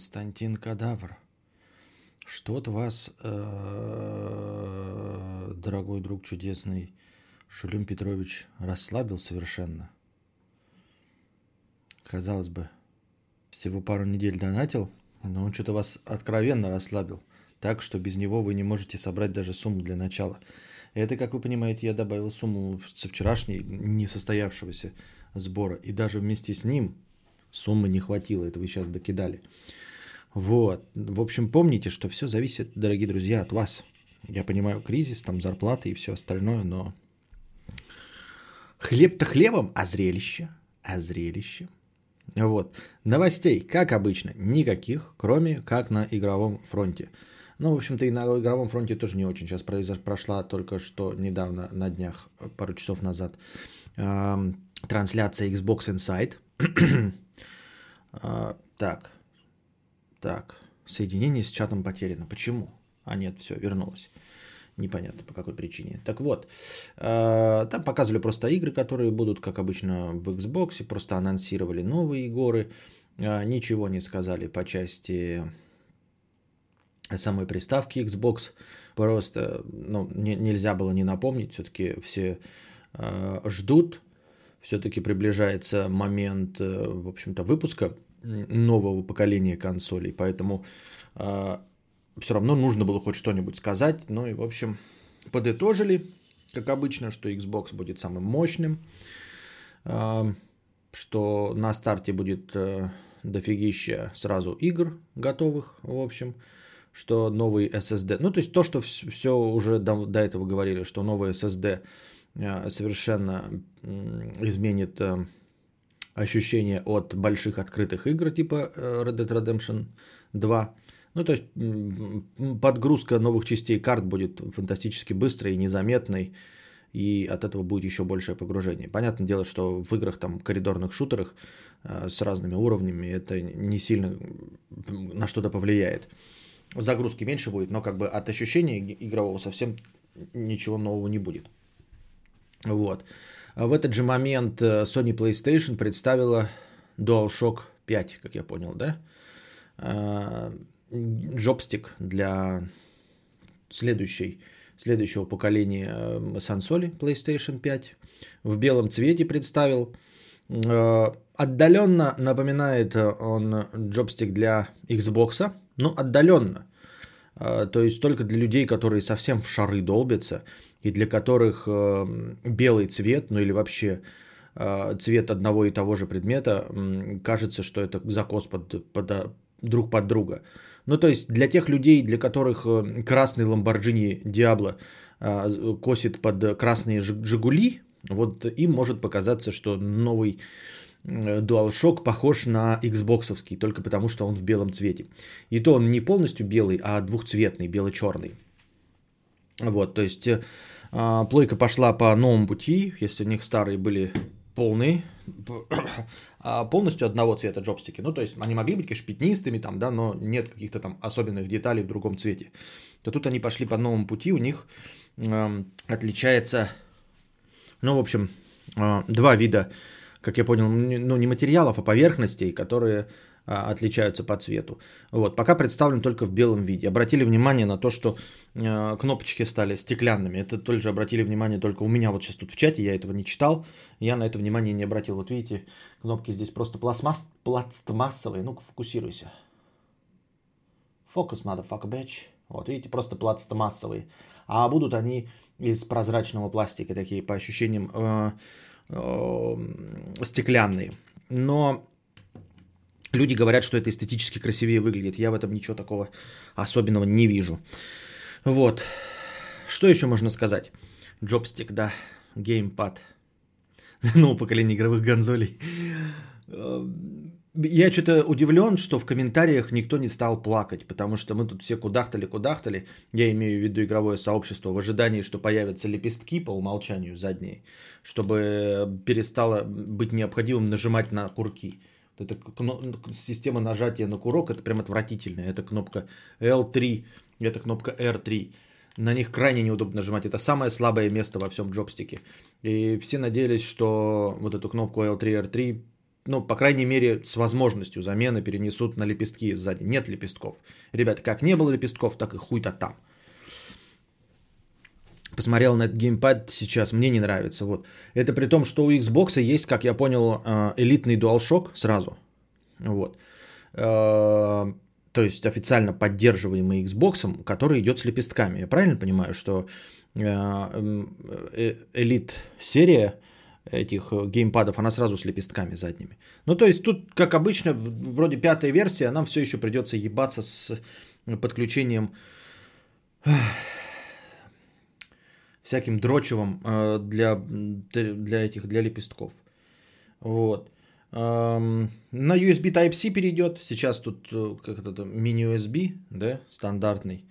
Константин Кадавр. Что-то вас, э, дорогой друг чудесный Шулюм Петрович, расслабил совершенно. Казалось бы, всего пару недель донатил, но он что-то вас откровенно расслабил. Так, что без него вы не можете собрать даже сумму для начала. Это, как вы понимаете, я добавил сумму со вчерашней несостоявшегося сбора. И даже вместе с ним суммы не хватило. Это вы сейчас докидали. Вот. В общем, помните, что все зависит, дорогие друзья, от вас. Я понимаю, кризис, там зарплаты и все остальное, но хлеб-то хлебом, а зрелище, а зрелище. Вот. Новостей, как обычно, никаких, кроме как на игровом фронте. Ну, в общем-то, и на игровом фронте тоже не очень. Сейчас произош... прошла только что недавно, на днях, пару часов назад, э, трансляция Xbox Inside. э, так, так, соединение с чатом потеряно. Почему? А нет, все, вернулось. Непонятно по какой причине. Так вот, э, там показывали просто игры, которые будут, как обычно, в Xbox. Просто анонсировали новые игры. Э, ничего не сказали по части самой приставки Xbox. Просто ну, не, нельзя было не напомнить. Все-таки все э, ждут. Все-таки приближается момент, в общем-то, выпуска нового поколения консолей, поэтому э, все равно нужно было хоть что-нибудь сказать. Ну и, в общем, подытожили, как обычно, что Xbox будет самым мощным, э, что на старте будет э, дофигища сразу игр готовых, в общем, что новый SSD, ну то есть то, что все уже до, до этого говорили, что новый SSD э, совершенно изменит э, ощущение от больших открытых игр типа э, Red Dead Redemption 2. Ну, то есть подгрузка новых частей карт будет фантастически быстрой и незаметной, и от этого будет еще большее погружение. Понятное дело, что в играх, там, коридорных шутерах э, с разными уровнями это не сильно на что-то повлияет. Загрузки меньше будет, но как бы от ощущения игрового совсем ничего нового не будет. Вот. А в этот же момент э, Sony PlayStation представила DualShock 5, как я понял, да? А, джобстик для следующей, следующего поколения э, сансоли PlayStation 5 в белом цвете представил. Э, отдаленно напоминает он джобстик для Xbox, ну отдаленно. То есть только для людей, которые совсем в шары долбятся – и для которых эм, белый цвет, ну или вообще э, цвет одного и того же предмета, кажется, что это закос под, под, э, друг под друга. Ну, то есть для тех людей, для которых э, красный Lamborghini Diablo косит под красные Жигули, вот им может показаться, что новый DualShock похож на Xbox, только потому что он в белом цвете. И то он не полностью белый, а двухцветный, бело-черный. Вот, то есть а, плойка пошла по новому пути, если у них старые были полные, а полностью одного цвета джобстики. Ну, то есть они могли быть, конечно, пятнистыми, там, да, но нет каких-то там особенных деталей в другом цвете. То тут они пошли по новому пути, у них э, отличается, ну, в общем, э, два вида, как я понял, ну, не материалов, а поверхностей, которые отличаются по цвету. Вот, пока представлен только в белом виде. Обратили внимание на то, что а, кнопочки стали стеклянными. Это тоже обратили внимание только у меня вот сейчас тут в чате, я этого не читал, я на это внимание не обратил. Вот видите, кнопки здесь просто пластмасс, пластмассовые. Ну-ка, фокусируйся. Фокус, motherfucker, bitch. Вот, видите, просто пластмассовые. А будут они из прозрачного пластика, такие по ощущениям э, э, стеклянные. Но Люди говорят, что это эстетически красивее выглядит. Я в этом ничего такого особенного не вижу. Вот. Что еще можно сказать? Джобстик, да. Геймпад. Новое поколение игровых гонзолей. Я что-то удивлен, что в комментариях никто не стал плакать, потому что мы тут все кудахтали-кудахтали, я имею в виду игровое сообщество, в ожидании, что появятся лепестки по умолчанию задние, чтобы перестало быть необходимым нажимать на курки. Это система нажатия на курок, это прям отвратительная. Это кнопка L3, это кнопка R3. На них крайне неудобно нажимать. Это самое слабое место во всем джобстике. И все надеялись, что вот эту кнопку L3, R3 ну, по крайней мере, с возможностью замены перенесут на лепестки сзади. Нет лепестков. Ребята, как не было лепестков, так и хуй-то там. Посмотрел на этот геймпад сейчас, мне не нравится. Вот. Это при том, что у Xbox есть, как я понял, э, элитный DualShock сразу. Вот. Э, то есть официально поддерживаемый Xbox, который идет с лепестками. Я правильно понимаю, что элит серия этих геймпадов, она сразу с лепестками задними. Ну, то есть тут, как обычно, вроде пятая версия, нам все еще придется ебаться с подключением всяким дрочевым э, для, для этих, для лепестков. Вот. На USB Type-C перейдет. Сейчас тут э, как это мини-USB, да, стандартный.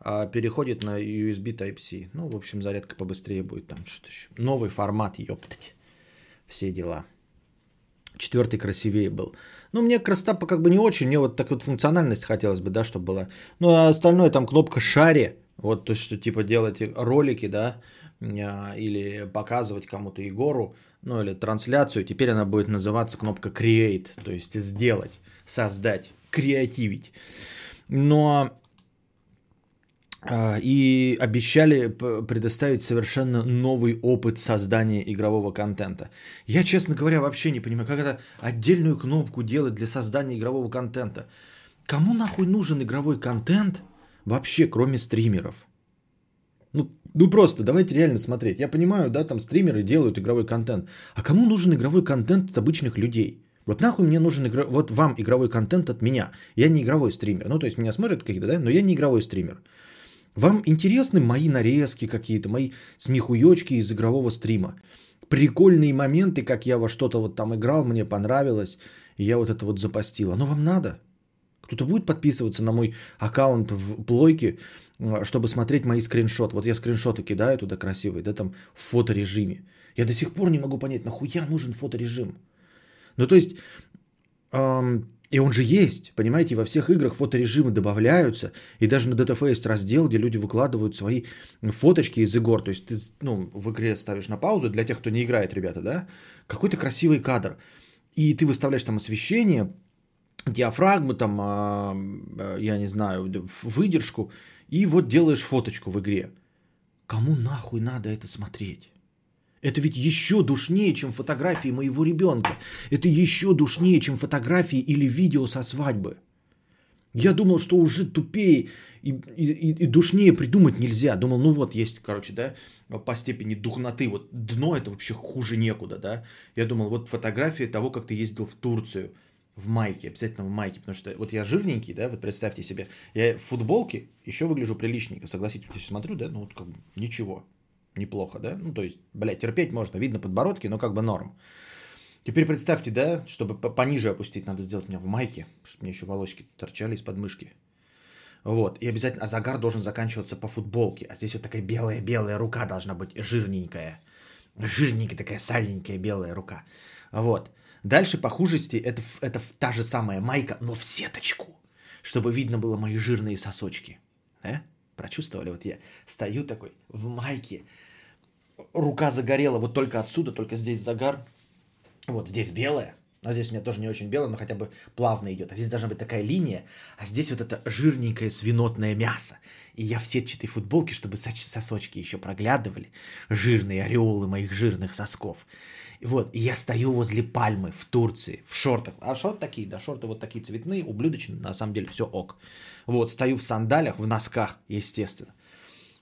А переходит на USB Type-C. Ну, в общем, зарядка побыстрее будет. Там что-то еще. Новый формат, ёптать. Все дела. Четвертый красивее был. Ну, мне красота как бы не очень. Мне вот так вот функциональность хотелось бы, да, чтобы была. Ну, а остальное там кнопка шаре. Вот то, что типа делать ролики, да, а, или показывать кому-то Егору, ну или трансляцию, теперь она будет называться кнопка Create, то есть сделать, создать, креативить. Но а, и обещали предоставить совершенно новый опыт создания игрового контента. Я, честно говоря, вообще не понимаю, как это отдельную кнопку делать для создания игрового контента. Кому нахуй нужен игровой контент вообще, кроме стримеров? Ну, ну просто, давайте реально смотреть. Я понимаю, да, там стримеры делают игровой контент. А кому нужен игровой контент от обычных людей? Вот нахуй мне нужен игр... вот вам игровой контент от меня. Я не игровой стример. Ну, то есть меня смотрят какие-то, да, но я не игровой стример. Вам интересны мои нарезки какие-то, мои смехуёчки из игрового стрима? Прикольные моменты, как я во что-то вот там играл, мне понравилось, и я вот это вот запостил. Оно вам надо? Кто-то будет подписываться на мой аккаунт в плойке, а, чтобы смотреть мои скриншоты. Вот я скриншоты кидаю туда красивые, да, там в фоторежиме. Я до сих пор не могу понять, нахуя нужен фоторежим. Ну, то есть, эм, и он же есть, понимаете, во всех играх фоторежимы добавляются, и даже на DTF есть раздел, где люди выкладывают свои фоточки из игр. То есть ты ну, в игре ставишь на паузу, для тех, кто не играет, ребята, да, какой-то красивый кадр. И ты выставляешь там освещение, диафрагму, там, а, а, я не знаю, выдержку, и вот делаешь фоточку в игре. Кому нахуй надо это смотреть? Это ведь еще душнее, чем фотографии моего ребенка. Это еще душнее, чем фотографии или видео со свадьбы. Я думал, что уже тупее и, и, и душнее придумать нельзя. Думал, ну вот есть, короче, да, по степени духноты. Вот дно это вообще хуже некуда, да. Я думал, вот фотография того, как ты ездил в Турцию в майке, обязательно в майке, потому что вот я жирненький, да, вот представьте себе, я в футболке еще выгляжу приличненько, согласитесь, смотрю, да, ну вот как бы ничего, неплохо, да, ну то есть, блядь, терпеть можно, видно подбородки, но как бы норм. Теперь представьте, да, чтобы пониже опустить, надо сделать меня в майке, чтобы мне еще волосики торчали из подмышки. Вот, и обязательно, а загар должен заканчиваться по футболке, а здесь вот такая белая-белая рука должна быть жирненькая, жирненькая такая сальненькая белая рука. Вот, Дальше по хужести это, это та же самая майка, но в сеточку, чтобы видно было мои жирные сосочки. Да? Прочувствовали? Вот я стою такой в майке, рука загорела вот только отсюда, только здесь загар. Вот здесь белая, а здесь у меня тоже не очень белая, но хотя бы плавно идет. А здесь должна быть такая линия, а здесь вот это жирненькое свинотное мясо. И я в сетчатой футболке, чтобы сосочки еще проглядывали, жирные ореолы моих жирных сосков. Вот, и я стою возле пальмы в Турции, в шортах. А шорты такие, да, шорты вот такие цветные, ублюдочные, на самом деле все ок. Вот, стою в сандалях, в носках, естественно.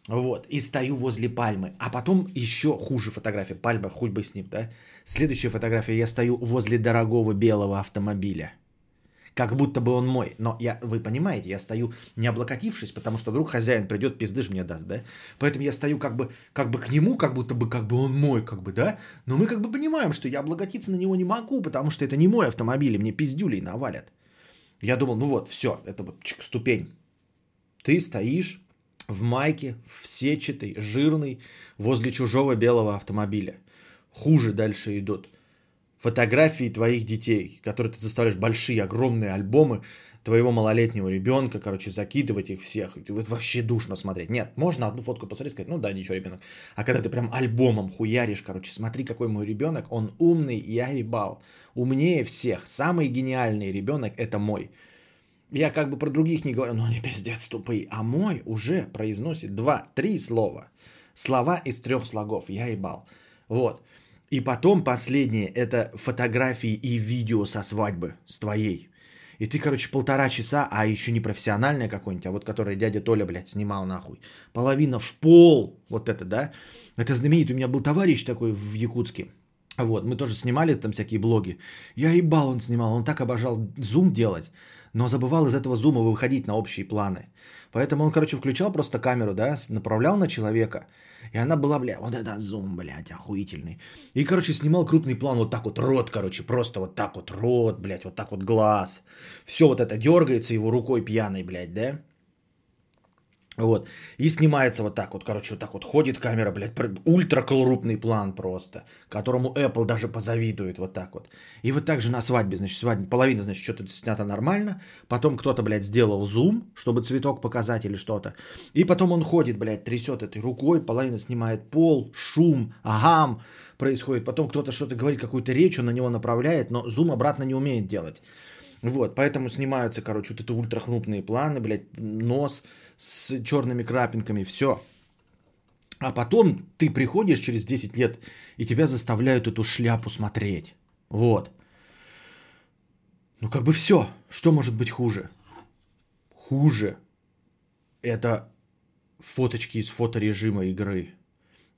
Вот, и стою возле пальмы. А потом еще хуже фотография. Пальма, хуй бы с ним, да? Следующая фотография, я стою возле дорогого белого автомобиля как будто бы он мой. Но я, вы понимаете, я стою не облокотившись, потому что вдруг хозяин придет, пиздыш мне даст, да? Поэтому я стою как бы, как бы к нему, как будто бы, как бы он мой, как бы, да? Но мы как бы понимаем, что я облокотиться на него не могу, потому что это не мой автомобиль, и мне пиздюлей навалят. Я думал, ну вот, все, это вот чик, ступень. Ты стоишь в майке, в сетчатой, жирной, возле чужого белого автомобиля. Хуже дальше идут – фотографии твоих детей, которые ты заставляешь большие, огромные альбомы твоего малолетнего ребенка, короче, закидывать их всех. Вот вообще душно смотреть. Нет, можно одну фотку посмотреть, сказать, ну да, ничего, ребенок. А когда ты прям альбомом хуяришь, короче, смотри, какой мой ребенок, он умный, я ебал. Умнее всех. Самый гениальный ребенок это мой. Я как бы про других не говорю, но они пиздец тупые. А мой уже произносит два-три слова. Слова из трех слогов. Я ебал. Вот. И потом последнее – это фотографии и видео со свадьбы, с твоей. И ты, короче, полтора часа, а еще не профессиональное какое-нибудь, а вот которое дядя Толя, блядь, снимал нахуй. Половина в пол, вот это, да? Это знаменитый. У меня был товарищ такой в Якутске. Вот, мы тоже снимали там всякие блоги. Я ебал, он снимал, он так обожал зум делать, но забывал из этого зума выходить на общие планы. Поэтому он, короче, включал просто камеру, да, направлял на человека, и она была, бля, вот это зум, блядь, охуительный. И, короче, снимал крупный план, вот так вот рот, короче, просто вот так вот рот, блядь, вот так вот глаз. Все вот это дергается его рукой пьяной, блядь, да? Вот. И снимается вот так вот, короче, вот так вот ходит камера, блядь, ультра крупный план просто, которому Apple даже позавидует вот так вот. И вот так же на свадьбе, значит, свадьба, половина, значит, что-то снято нормально, потом кто-то, блядь, сделал зум, чтобы цветок показать или что-то, и потом он ходит, блядь, трясет этой рукой, половина снимает пол, шум, агам происходит, потом кто-то что-то говорит, какую-то речь, он на него направляет, но зум обратно не умеет делать. Вот, поэтому снимаются, короче, вот это ультрахнупные планы, блядь, нос с черными крапинками, все. А потом ты приходишь через 10 лет, и тебя заставляют эту шляпу смотреть. Вот. Ну, как бы все. Что может быть хуже? Хуже. Это фоточки из фоторежима игры.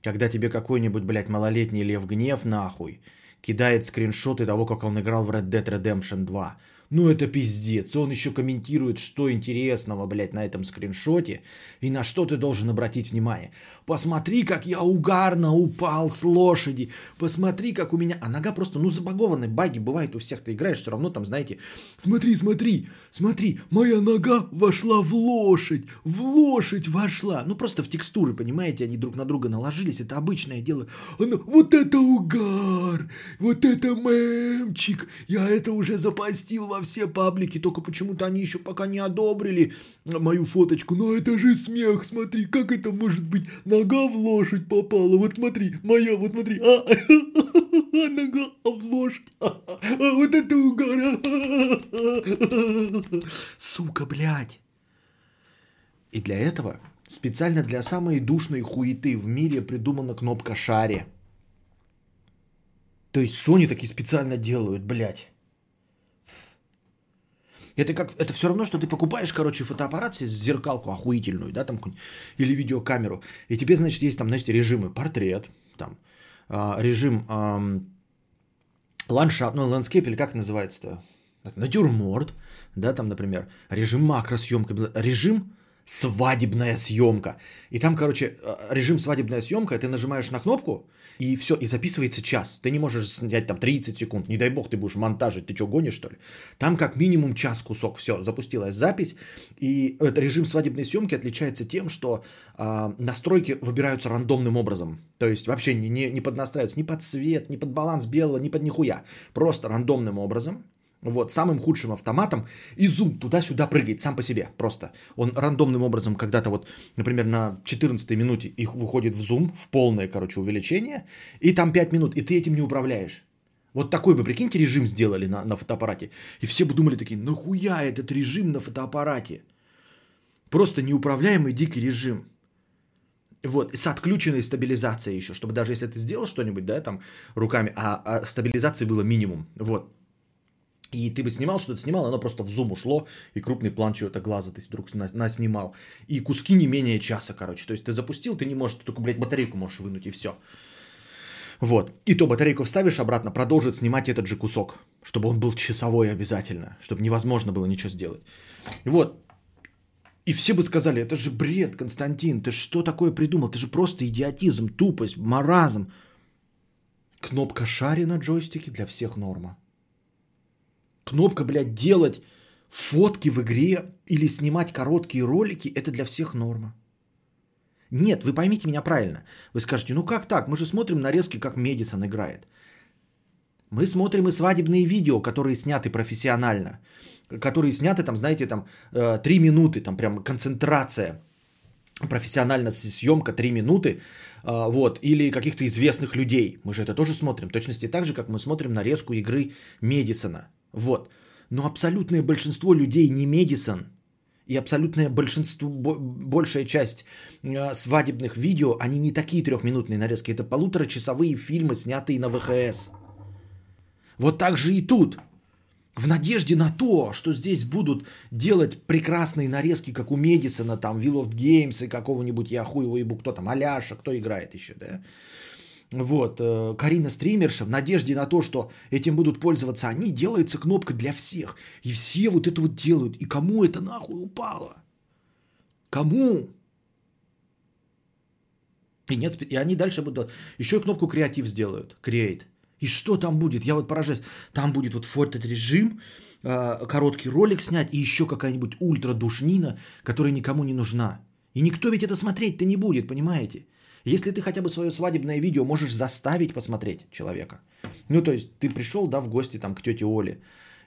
Когда тебе какой-нибудь, блядь, малолетний Лев Гнев нахуй кидает скриншоты того, как он играл в Red Dead Redemption 2. Ну это пиздец. Он еще комментирует, что интересного, блядь, на этом скриншоте и на что ты должен обратить внимание. Посмотри, как я угарно упал с лошади. Посмотри, как у меня... А нога просто, ну, забагованная. Баги бывает у всех. Ты играешь, все равно там, знаете, смотри, смотри, смотри, моя нога вошла в лошадь. В лошадь вошла. Ну, просто в текстуры, понимаете, они друг на друга наложились. Это обычное дело. Она, вот это угар, вот это мемчик. Я это уже запостил во все паблики, только почему-то они еще пока не одобрили мою фоточку. Но это же смех, смотри, как это может быть? Нога в лошадь попала, вот смотри, моя, вот смотри, а, нога в лошадь, а, вот это угар, сука, блядь. И для этого специально для самой душной хуеты в мире придумана кнопка шаре. То есть Sony такие специально делают, блядь. Это как, это все равно, что ты покупаешь, короче, фотоаппарат, зеркалку охуительную, да, там, или видеокамеру, и тебе, значит, есть там, значит, режимы портрет, там, э, режим ландшафт, ну, landscape, или как называется-то, натюрморт, да, там, например, режим макросъемка, режим свадебная съемка. И там, короче, э, режим свадебная съемка, ты нажимаешь на кнопку, и все, и записывается час. Ты не можешь снять там 30 секунд, не дай бог ты будешь монтажить, ты что, гонишь что ли? Там как минимум час кусок, все, запустилась запись, и этот режим свадебной съемки отличается тем, что э, настройки выбираются рандомным образом. То есть вообще не, не, не поднастраиваются ни под цвет, ни под баланс белого, ни под нихуя. Просто рандомным образом. Вот, самым худшим автоматом, и зум туда-сюда прыгает сам по себе просто. Он рандомным образом когда-то вот, например, на 14 минуте их выходит в зум, в полное, короче, увеличение, и там 5 минут, и ты этим не управляешь. Вот такой бы, прикиньте, режим сделали на, на фотоаппарате. И все бы думали такие, нахуя этот режим на фотоаппарате? Просто неуправляемый дикий режим. Вот, с отключенной стабилизацией еще, чтобы даже если ты сделал что-нибудь, да, там, руками, а, а стабилизации было минимум. Вот, и ты бы снимал что-то, снимал, оно просто в зум ушло, и крупный план чего-то глаза ты вдруг наснимал. И куски не менее часа, короче. То есть ты запустил, ты не можешь, ты только, блядь, батарейку можешь вынуть, и все. Вот. И то батарейку вставишь обратно, продолжит снимать этот же кусок, чтобы он был часовой обязательно, чтобы невозможно было ничего сделать. Вот. И все бы сказали, это же бред, Константин, ты что такое придумал? Это же просто идиотизм, тупость, маразм. Кнопка шари на джойстике для всех норма. Кнопка, блядь, делать фотки в игре или снимать короткие ролики, это для всех норма. Нет, вы поймите меня правильно. Вы скажете, ну как так? Мы же смотрим нарезки, как Медисон играет. Мы смотрим и свадебные видео, которые сняты профессионально. которые сняты там, знаете, там э, 3 минуты, там прям концентрация, профессиональная съемка 3 минуты, э, вот, или каких-то известных людей. Мы же это тоже смотрим, точности так же, как мы смотрим нарезку игры Медисона. Вот. Но абсолютное большинство людей не Медисон – и абсолютное большинство, большая часть э, свадебных видео, они не такие трехминутные нарезки, это полуторачасовые фильмы, снятые на ВХС. Вот так же и тут. В надежде на то, что здесь будут делать прекрасные нарезки, как у Медисона, там, Will of Games и какого-нибудь, я хуй его ебу, кто там, Аляша, кто играет еще, да? Вот, э, Карина Стримерша в надежде на то, что этим будут пользоваться они, делается кнопка для всех. И все вот это вот делают. И кому это нахуй упало? Кому? И нет, и они дальше будут... Еще и кнопку креатив сделают. Create. И что там будет? Я вот поражаюсь. Там будет вот фото режим, э, короткий ролик снять и еще какая-нибудь ультра душнина, которая никому не нужна. И никто ведь это смотреть-то не будет, понимаете? Если ты хотя бы свое свадебное видео можешь заставить посмотреть человека. Ну, то есть ты пришел, да, в гости там к тете Оле.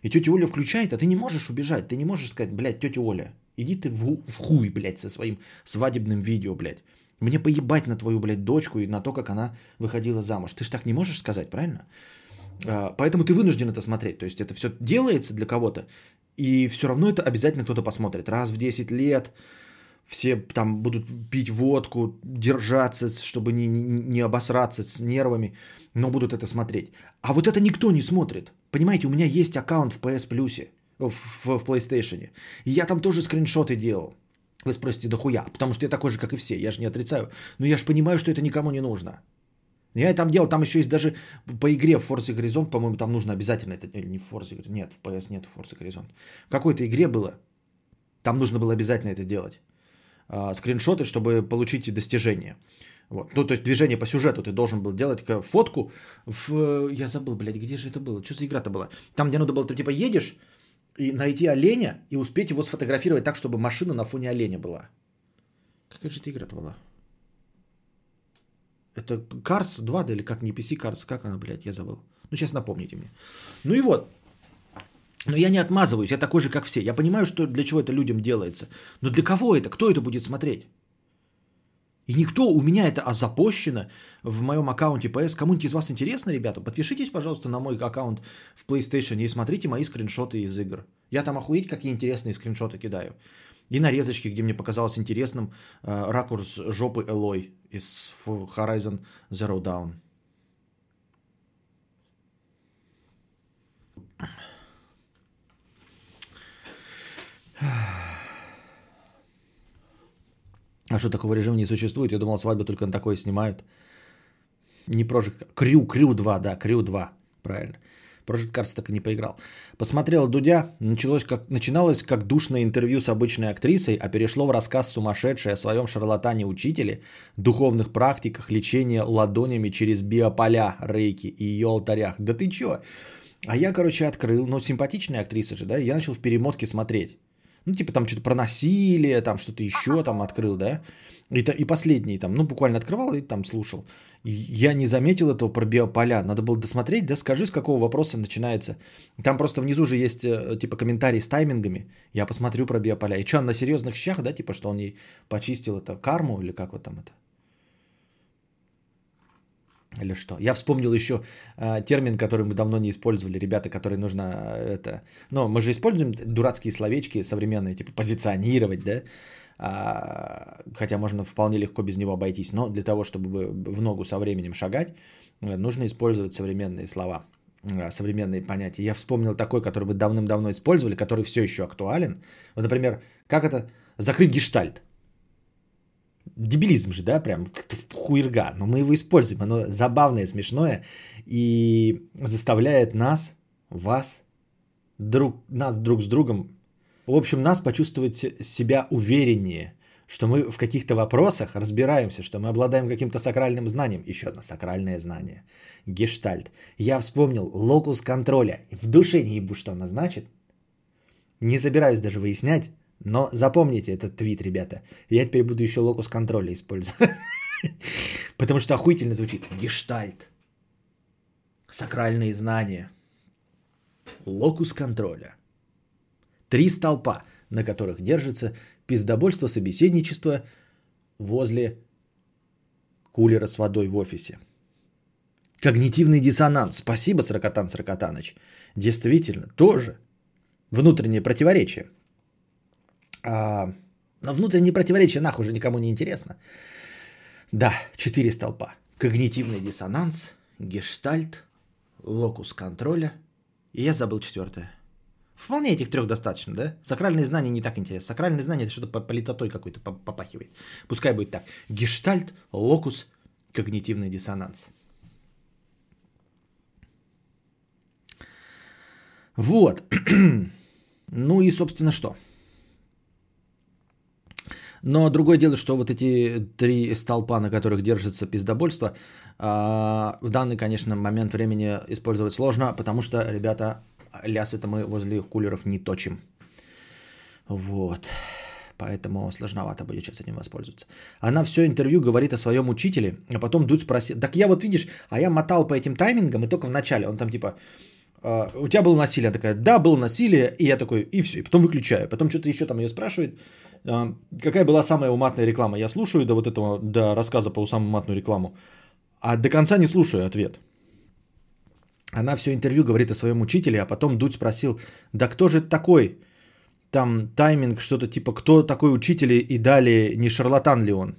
И тетя Оля включает, а ты не можешь убежать. Ты не можешь сказать, блядь, тетя Оля, иди ты в, в хуй, блядь, со своим свадебным видео, блядь. Мне поебать на твою, блядь, дочку и на то, как она выходила замуж. Ты же так не можешь сказать, правильно? А, поэтому ты вынужден это смотреть. То есть это все делается для кого-то, и все равно это обязательно кто-то посмотрит. Раз в 10 лет, все там будут пить водку, держаться, чтобы не, не, обосраться с нервами, но будут это смотреть. А вот это никто не смотрит. Понимаете, у меня есть аккаунт в PS Plus, в, в, PlayStation. И я там тоже скриншоты делал. Вы спросите, да хуя? Потому что я такой же, как и все. Я же не отрицаю. Но я же понимаю, что это никому не нужно. Я там делал, там еще есть даже по игре в Forza Horizon, по-моему, там нужно обязательно это, или не в Forza, нет, в PS нет Forza Horizon. В какой-то игре было, там нужно было обязательно это делать а, скриншоты, чтобы получить достижения. Вот. Ну, то есть движение по сюжету ты должен был делать фотку в... Я забыл, блядь, где же это было? Что за игра-то была? Там, где надо было, ты типа едешь и найти оленя и успеть его сфотографировать так, чтобы машина на фоне оленя была. Какая же это игра-то была? Это Cars 2, да или как не PC Cars, как она, блядь, я забыл. Ну, сейчас напомните мне. Ну и вот, но я не отмазываюсь, я такой же, как все. Я понимаю, что для чего это людям делается. Но для кого это? Кто это будет смотреть? И никто, у меня это запущено в моем аккаунте PS. Кому-нибудь из вас интересно, ребята? Подпишитесь, пожалуйста, на мой аккаунт в PlayStation и смотрите мои скриншоты из игр. Я там охуеть, какие интересные скриншоты кидаю. И нарезочки, где мне показалось интересным э, ракурс жопы Элой из Horizon Zero Dawn. А что такого режима не существует? Я думал, свадьбы только на такое снимают. Не Project... Крю, Крю 2, да, Крю 2, правильно. Project Cars так и не поиграл. Посмотрел Дудя, началось как, начиналось как душное интервью с обычной актрисой, а перешло в рассказ сумасшедший о своем шарлатане-учителе, духовных практиках, лечения ладонями через биополя рейки и ее алтарях. Да ты чё? А я, короче, открыл, ну, симпатичная актриса же, да, я начал в перемотке смотреть. Ну, типа там что-то про насилие, там что-то еще там открыл, да. И, и последний там, ну, буквально открывал и там слушал. Я не заметил этого про биополя. Надо было досмотреть, да, скажи, с какого вопроса начинается. Там просто внизу же есть, э, типа, комментарий с таймингами. Я посмотрю про биополя. И что, он на серьезных щах, да, типа, что он ей почистил это карму или как вот там это? Или что? Я вспомнил еще э, термин, который мы давно не использовали, ребята, которые нужно э, это... Ну, мы же используем дурацкие словечки современные, типа позиционировать, да? А, хотя можно вполне легко без него обойтись. Но для того, чтобы в ногу со временем шагать, э, нужно использовать современные слова, э, современные понятия. Я вспомнил такой, который мы давным-давно использовали, который все еще актуален. Вот, например, как это закрыть гештальт? Дебилизм же, да, прям хуерга, но мы его используем, оно забавное, смешное и заставляет нас, вас, друг, нас друг с другом, в общем, нас почувствовать себя увереннее, что мы в каких-то вопросах разбираемся, что мы обладаем каким-то сакральным знанием. Еще одно сакральное знание. Гештальт. Я вспомнил локус контроля. В душе не ебу, что она значит. Не собираюсь даже выяснять, но запомните этот твит, ребята. Я теперь буду еще локус контроля использовать. Потому что охуительно звучит. Гештальт. Сакральные знания. Локус контроля. Три столпа, на которых держится пиздобольство, собеседничество возле кулера с водой в офисе. Когнитивный диссонанс. Спасибо, Сракотан Сракотаныч. Действительно, тоже внутреннее противоречие. А, но внутреннее противоречие нахуй уже никому не интересно. Да, четыре столпа. Когнитивный диссонанс, гештальт, локус контроля. И я забыл четвертое. Вполне этих трех достаточно, да? Сакральные знания не так интересно. Сакральные знания это что-то политотой какой-то попахивает. Пускай будет так. Гештальт, локус, когнитивный диссонанс. Вот. ну и, собственно, что? Но другое дело, что вот эти три столпа, на которых держится пиздобольство, а, в данный, конечно, момент времени использовать сложно, потому что, ребята, ляс это мы возле кулеров не точим. Вот. Поэтому сложновато будет сейчас этим воспользоваться. Она все интервью говорит о своем учителе, а потом Дудь спросил. Так я вот видишь, а я мотал по этим таймингам, и только в начале. Он там типа, «А, у тебя было насилие? Она такая, да, было насилие. И я такой, и все. И потом выключаю. Потом что-то еще там ее спрашивает. «А, какая была самая уматная реклама? Я слушаю до вот этого, до рассказа про самую уматную рекламу. А до конца не слушаю ответ. Она все интервью говорит о своем учителе, а потом Дудь спросил, да кто же такой? Там тайминг, что-то типа, кто такой учитель и далее, не шарлатан ли он?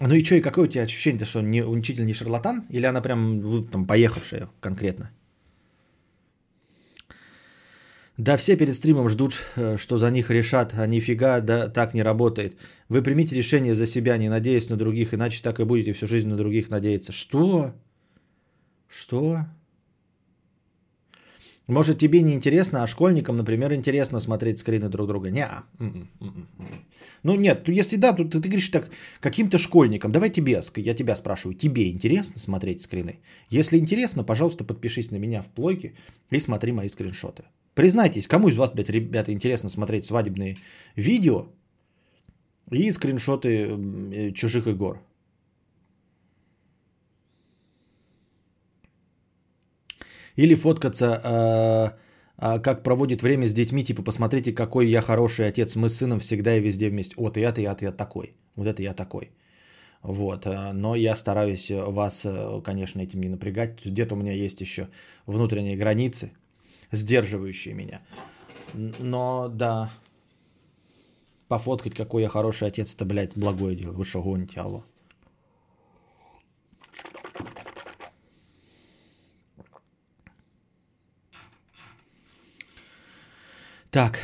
Ну и что, и какое у тебя ощущение, что не, учитель не шарлатан? Или она прям там поехавшая конкретно? Да все перед стримом ждут, э, что за них решат, а нифига да так не работает. Вы примите решение за себя, не надеясь на других, иначе так и будете всю жизнь на других надеяться. Что? Что? Может, тебе не интересно, а школьникам, например, интересно смотреть скрины друг друга? Не. Ну нет, если да, то ты, ты говоришь так, каким-то школьникам. Давай тебе, я тебя спрашиваю, тебе интересно смотреть скрины? Если интересно, пожалуйста, подпишись на меня в плойке и смотри мои скриншоты. Признайтесь, кому из вас, блядь, ребята, интересно смотреть свадебные видео и скриншоты э, чужих игр? Или фоткаться, э, э, как проводит время с детьми, типа, посмотрите, какой я хороший отец, мы с сыном всегда и везде вместе. Вот, и я-то, я-то, я такой. Вот это я такой. Вот, э, но я стараюсь вас, э, конечно, этим не напрягать. Где-то у меня есть еще внутренние границы, сдерживающие меня. Но да, пофоткать, какой я хороший отец, это, блядь, благое дело. Вы что гоните, алло. Так.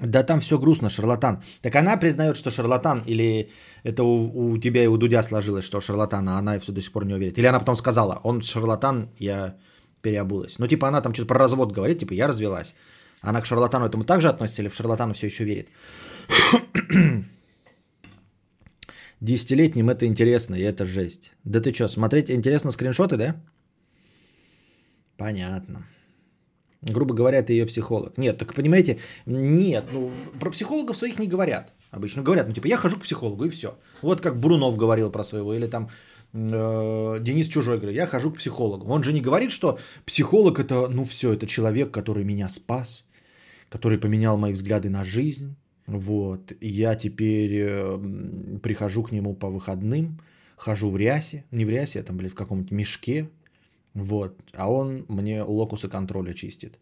Да там все грустно, шарлатан. Так она признает, что шарлатан, или это у, у тебя и у Дудя сложилось, что шарлатан, а она все до сих пор не уверит. Или она потом сказала, он шарлатан, я переобулась. Ну, типа она там что-то про развод говорит, типа я развелась. Она к шарлатану этому также относится или в шарлатану все еще верит? Десятилетним это интересно, и это жесть. Да ты что, смотреть интересно скриншоты, да? Понятно. Грубо говоря, это ее психолог. Нет, так понимаете, нет, ну, про психологов своих не говорят. Обычно говорят, ну, типа, я хожу к психологу, и все. Вот как Брунов говорил про своего, или там э, Денис Чужой говорит, я хожу к психологу. Он же не говорит, что психолог это, ну, все, это человек, который меня спас, который поменял мои взгляды на жизнь. Вот, я теперь э, прихожу к нему по выходным, хожу в рясе, не в рясе, а там, блядь, в каком-то мешке, вот. А он мне локусы контроля чистит.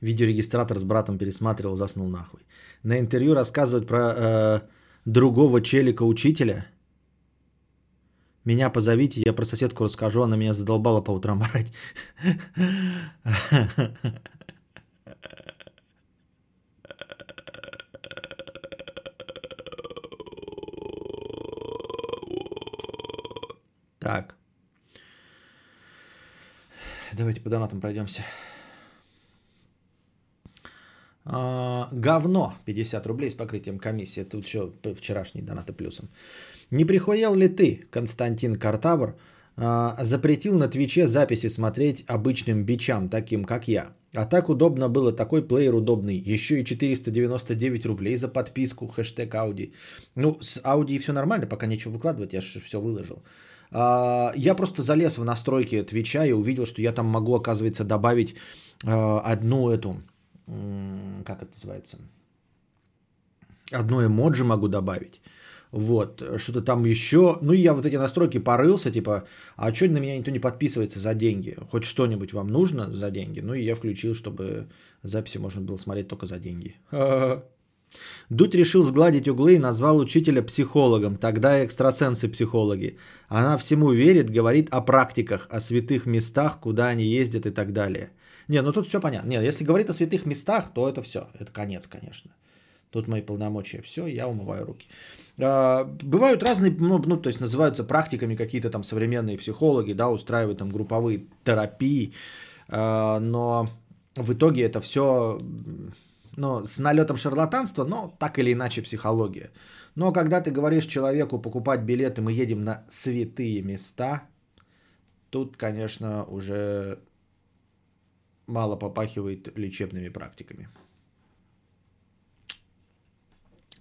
Видеорегистратор с братом пересматривал, заснул нахуй. На интервью рассказывают про э, другого челика-учителя. Меня позовите, я про соседку расскажу, она меня задолбала по утрам орать. Так. Давайте по донатам пройдемся. А, говно 50 рублей с покрытием комиссии. Тут еще вчерашние донаты плюсом. Не прихуел ли ты, Константин Картавр, а, запретил на Твиче записи смотреть обычным бичам, таким как я? А так удобно было, такой плеер удобный. Еще и 499 рублей за подписку, хэштег Ауди. Ну, с Ауди все нормально, пока нечего выкладывать, я же все выложил. А, я просто залез в настройки Твича и увидел, что я там могу, оказывается, добавить а, одну эту, как это называется, одно эмоджи могу добавить. Вот, что-то там еще. Ну, я вот эти настройки порылся, типа, а что на меня никто не подписывается за деньги? Хоть что-нибудь вам нужно за деньги? Ну, и я включил, чтобы записи можно было смотреть только за деньги. Дудь решил сгладить углы и назвал учителя психологом, тогда экстрасенсы-психологи. Она всему верит, говорит о практиках, о святых местах, куда они ездят и так далее. Не, ну тут все понятно. Нет, если говорит о святых местах, то это все, это конец, конечно. Тут мои полномочия, все, я умываю руки. А, бывают разные, ну, ну, то есть называются практиками какие-то там современные психологи, да, устраивают там групповые терапии, а, но в итоге это все ну, с налетом шарлатанства, но так или иначе психология. Но когда ты говоришь человеку покупать билеты, мы едем на святые места, тут, конечно, уже мало попахивает лечебными практиками.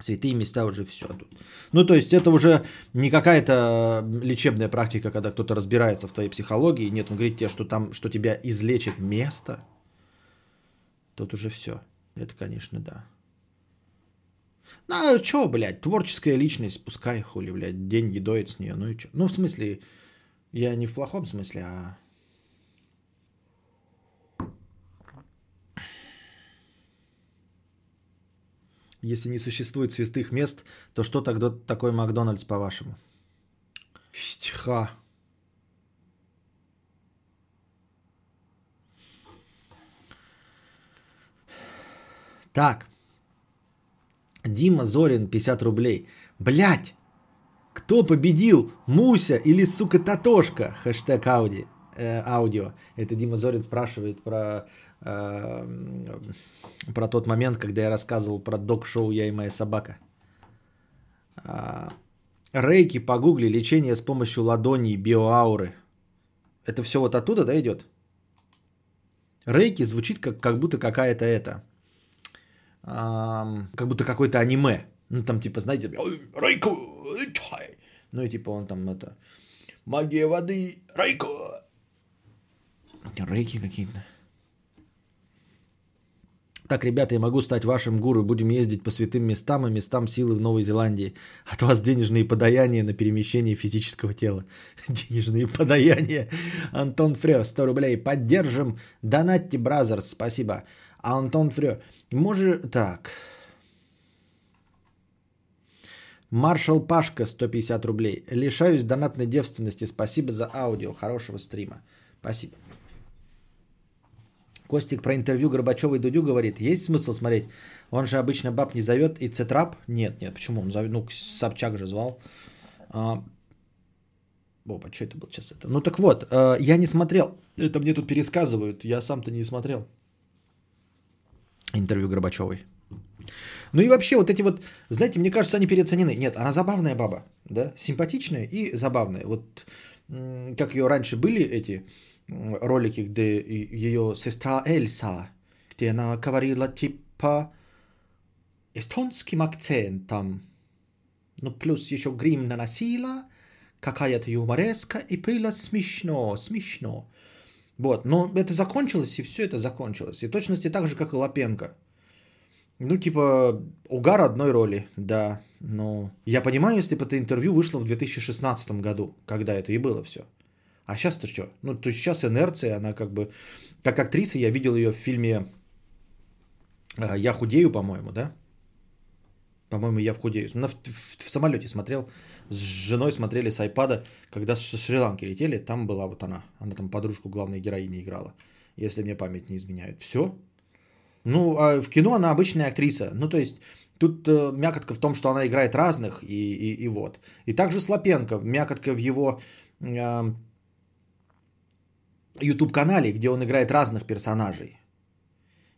Святые места уже все тут. Ну, то есть это уже не какая-то лечебная практика, когда кто-то разбирается в твоей психологии. Нет, он говорит тебе, что там, что тебя излечит место. Тут уже все. Это, конечно, да. Ну, а чё, блядь, творческая личность, пускай хули, блядь, деньги доит с нее, ну и чё. Ну, в смысле, я не в плохом смысле, а... Если не существует святых мест, то что тогда такой Макдональдс, по-вашему? Стиха. Так. Дима Зорин, 50 рублей. Блять! Кто победил? Муся или, сука, Татошка? Хэштег ауди, э, аудио. Это Дима Зорин спрашивает про, э, про тот момент, когда я рассказывал про док-шоу «Я и моя собака». А, рейки погугли, лечение с помощью ладоней, биоауры. Это все вот оттуда, да, идет? Рейки звучит как, как будто какая-то это как будто какое-то аниме. Ну, там, типа, знаете, Рейко, ну, и типа он там это, магия воды, Рейко. Рейки какие-то. Так, ребята, я могу стать вашим гуру. Будем ездить по святым местам и местам силы в Новой Зеландии. От вас денежные подаяния на перемещение физического тела. Денежные подаяния. Антон Фрё, 100 рублей. Поддержим. Донатьте, бразерс. Спасибо. Антон Фрё. Может, так. Маршал Пашка, 150 рублей. Лишаюсь донатной девственности. Спасибо за аудио. Хорошего стрима. Спасибо. Костик про интервью Горбачева и Дудю говорит, есть смысл смотреть? Он же обычно баб не зовет и Цитрап? Нет, нет, почему? Он зовет, ну, Собчак же звал. А... Опа, что это было сейчас? Это? Ну так вот, э, я не смотрел. Это мне тут пересказывают. Я сам-то не смотрел интервью Горбачевой. Ну и вообще вот эти вот, знаете, мне кажется, они переоценены. Нет, она забавная баба, да, симпатичная и забавная. Вот как ее раньше были эти ролики, где ее сестра Эльса, где она говорила типа эстонским акцентом, ну плюс еще грим наносила, какая-то юмореска и было смешно, смешно. Вот, но это закончилось, и все это закончилось. И точности так же, как и Лапенко. Ну, типа, угар одной роли, да. Но я понимаю, если бы это интервью вышло в 2016 году, когда это и было все. А сейчас-то что? Ну, то сейчас инерция, она как бы... Как актриса, я видел ее в фильме а, «Я худею», по-моему, да? По-моему, «Я худею». в, в, в самолете смотрел с женой смотрели с айпада, когда с Шри-Ланки летели, там была вот она. Она там подружку главной героини играла, если мне память не изменяет. Все. Ну, а в кино она обычная актриса. Ну, то есть, тут э, мякотка в том, что она играет разных, и, и, и вот. И также Слопенко, мякотка в его э, YouTube-канале, где он играет разных персонажей.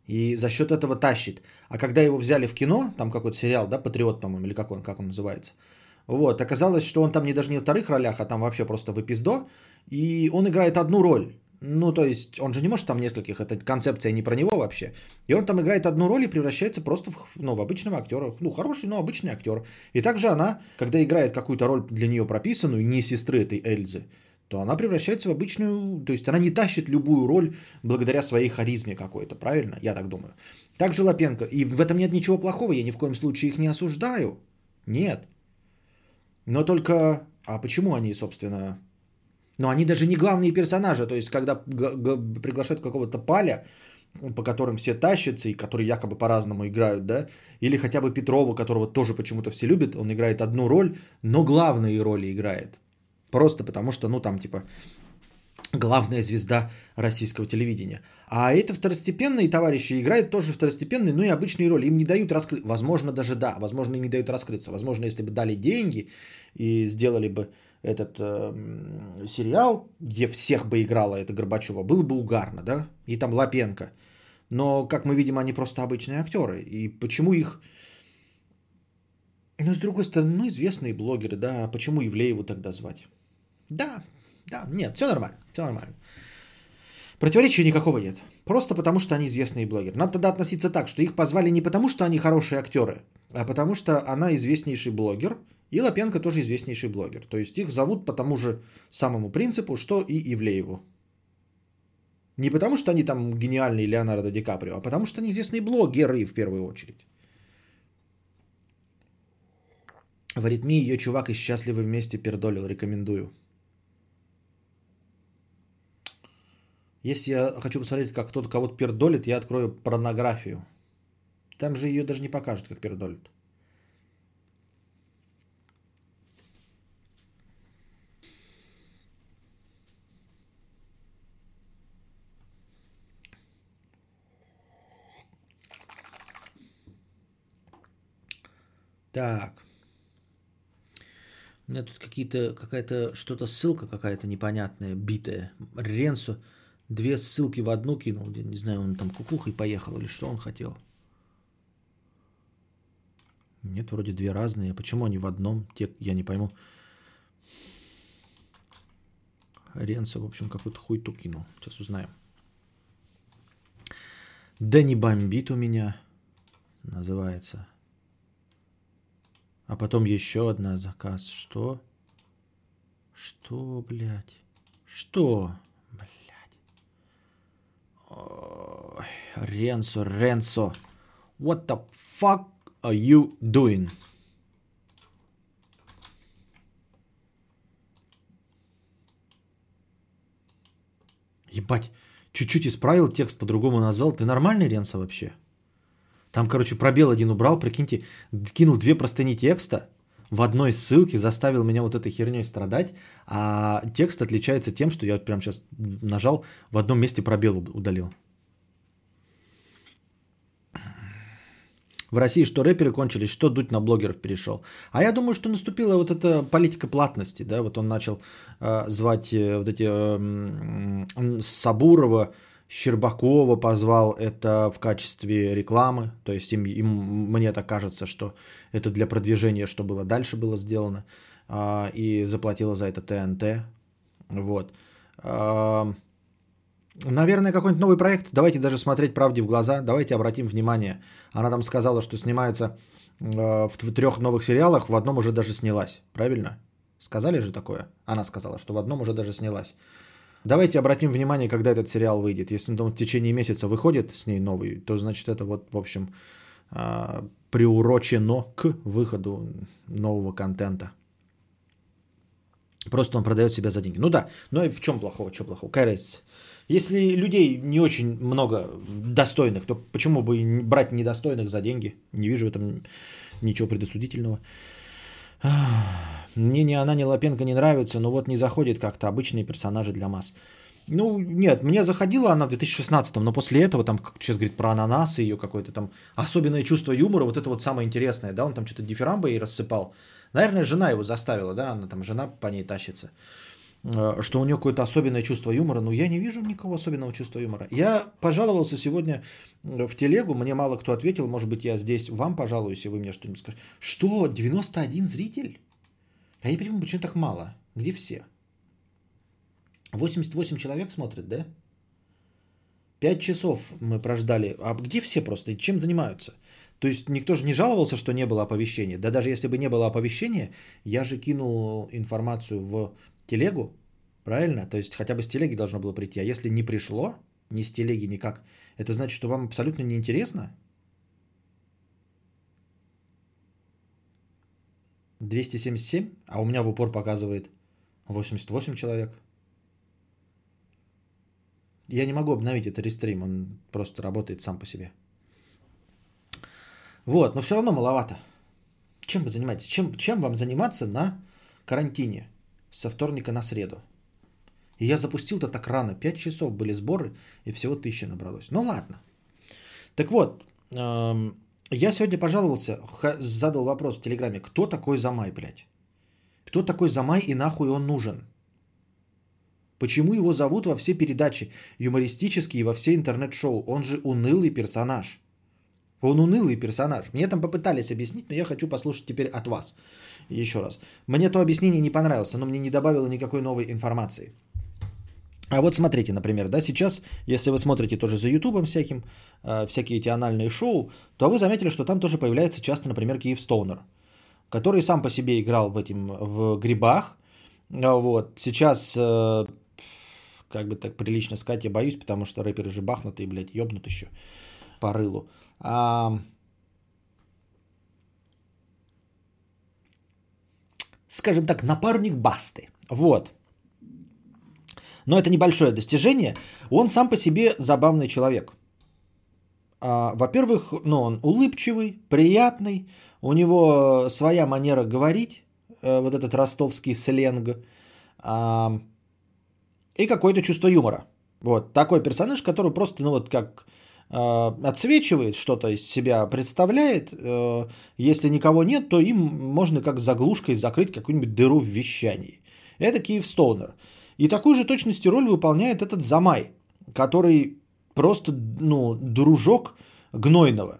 И за счет этого тащит. А когда его взяли в кино, там какой-то сериал, да, Патриот, по-моему, или как он, как он называется – вот, оказалось, что он там не даже не в вторых ролях, а там вообще просто в эпиздо. И он играет одну роль. Ну, то есть, он же не может там нескольких, это концепция не про него вообще. И он там играет одну роль и превращается просто в, ну, в обычного актера. Ну, хороший, но обычный актер. И также она, когда играет какую-то роль для нее прописанную, не сестры этой Эльзы, то она превращается в обычную, то есть она не тащит любую роль благодаря своей харизме какой-то, правильно? Я так думаю. Также Лапенко. И в этом нет ничего плохого, я ни в коем случае их не осуждаю. Нет. Но только, а почему они, собственно, но они даже не главные персонажи. То есть, когда г- г- приглашают какого-то паля, по которым все тащатся и которые якобы по-разному играют, да, или хотя бы Петрова, которого тоже почему-то все любят, он играет одну роль, но главные роли играет. Просто потому что, ну, там, типа, главная звезда российского телевидения. А это второстепенные товарищи играют тоже второстепенные, но и обычные роли. Им не дают раскрыться. Возможно, даже да, возможно, им не дают раскрыться. Возможно, если бы дали деньги и сделали бы этот э, сериал, где всех бы играла эта Горбачева, было бы угарно, да? И там Лапенко. Но, как мы видим, они просто обычные актеры. И почему их... Ну, с другой стороны, ну, известные блогеры, да, а почему Ивлееву тогда звать? Да, да, нет, все нормально, все нормально. Противоречия никакого нет. Просто потому, что они известные блогеры. Надо тогда относиться так, что их позвали не потому, что они хорошие актеры, а потому что она известнейший блогер, и Лапенко тоже известнейший блогер. То есть их зовут по тому же самому принципу, что и Ивлееву. Не потому, что они там гениальные Леонардо Ди Каприо, а потому, что они известные блогеры в первую очередь. В аритмии ее чувак и счастливы вместе пердолил, рекомендую. Если я хочу посмотреть, как кто-то кого-то пердолит, я открою порнографию. Там же ее даже не покажут, как пердолит. Так. У меня тут какие-то, какая-то, что-то ссылка какая-то непонятная, битая. Ренсо две ссылки в одну кинул. Не знаю, он там кукухой поехал или что он хотел. Нет, вроде две разные. Почему они в одном? Те, я не пойму. Ренса, в общем, какую-то хуйту кинул. Сейчас узнаем. Да не бомбит у меня. Называется. А потом еще одна заказ. Что? Что, блядь? Что? Ренсо, Ренсо. What the fuck are you doing? Ебать, чуть-чуть исправил текст, по-другому назвал. Ты нормальный, Ренсо, вообще? Там, короче, пробел один убрал, прикиньте, кинул две простыни текста в одной ссылке, заставил меня вот этой херней страдать, а текст отличается тем, что я вот прямо сейчас нажал, в одном месте пробел удалил. В России что рэперы кончились, что дуть на блогеров перешел. А я думаю, что наступила вот эта политика платности, да, вот он начал э, звать э, вот эти э, Сабурова, Щербакова позвал это в качестве рекламы. То есть им, им, мне так кажется, что это для продвижения, что было дальше было сделано. А, и заплатила за это ТНТ. Вот. А, наверное, какой-нибудь новый проект. Давайте даже смотреть правде в глаза. Давайте обратим внимание. Она там сказала, что снимается а, в трех новых сериалах. В одном уже даже снялась. Правильно? Сказали же такое? Она сказала, что в одном уже даже снялась. Давайте обратим внимание, когда этот сериал выйдет. Если он в течение месяца выходит с ней новый, то значит это вот, в общем, а, приурочено к выходу нового контента. Просто он продает себя за деньги. Ну да, но и в чем плохого, что плохого? Какая Если людей не очень много достойных, то почему бы брать недостойных за деньги? Не вижу в этом ничего предосудительного. Мне ни она, ни Лапенко не нравится, но вот не заходит как-то обычные персонажи для масс. Ну, нет, мне заходила она в 2016, но после этого, там, как сейчас говорит про ананасы, ее какое-то там особенное чувство юмора, вот это вот самое интересное, да, он там что-то дифирамбо ей рассыпал. Наверное, жена его заставила, да, она там, жена по ней тащится, что у нее какое-то особенное чувство юмора, но я не вижу никакого особенного чувства юмора. Я пожаловался сегодня э, в телегу, мне мало кто ответил, может быть, я здесь вам пожалуюсь, и вы мне что-нибудь скажете. Что, 91 зритель? Я не понимаю, почему так мало? Где все? 88 человек смотрит, да? 5 часов мы прождали. А где все просто? Чем занимаются? То есть никто же не жаловался, что не было оповещения. Да даже если бы не было оповещения, я же кинул информацию в телегу, правильно? То есть хотя бы с телеги должно было прийти. А если не пришло, ни с телеги никак, это значит, что вам абсолютно неинтересно? 277, а у меня в упор показывает 88 человек. Я не могу обновить этот рестрим, он просто работает сам по себе. Вот, но все равно маловато. Чем вы занимаетесь? Чем, чем вам заниматься на карантине со вторника на среду? И я запустил-то так рано. 5 часов были сборы, и всего 1000 набралось. Ну ладно. Так вот, эм, я сегодня пожаловался, задал вопрос в Телеграме, кто такой Замай, блядь? Кто такой Замай и нахуй он нужен? Почему его зовут во все передачи юмористические во все интернет-шоу? Он же унылый персонаж. Он унылый персонаж. Мне там попытались объяснить, но я хочу послушать теперь от вас. Еще раз. Мне то объяснение не понравилось, оно мне не добавило никакой новой информации. А вот смотрите, например, да, сейчас, если вы смотрите тоже за Ютубом всяким, э, всякие эти анальные шоу, то вы заметили, что там тоже появляется часто, например, Киев Стоунер, который сам по себе играл в, этим, в грибах. А вот. Сейчас, э, как бы так прилично сказать, я боюсь, потому что рэперы же бахнутые, блядь, ёбнут еще по рылу. А, скажем так, напарник Басты. Вот. Но это небольшое достижение. Он сам по себе забавный человек. А, во-первых, ну, он улыбчивый, приятный. У него своя манера говорить, э, вот этот ростовский сленг. А, и какое-то чувство юмора. Вот такой персонаж, который просто, ну вот как отсвечивает, что-то из себя представляет. Э, если никого нет, то им можно как заглушкой закрыть какую-нибудь дыру в вещании. Это Киев Стоунер. И такую же точности роль выполняет этот Замай, который просто ну, дружок гнойного.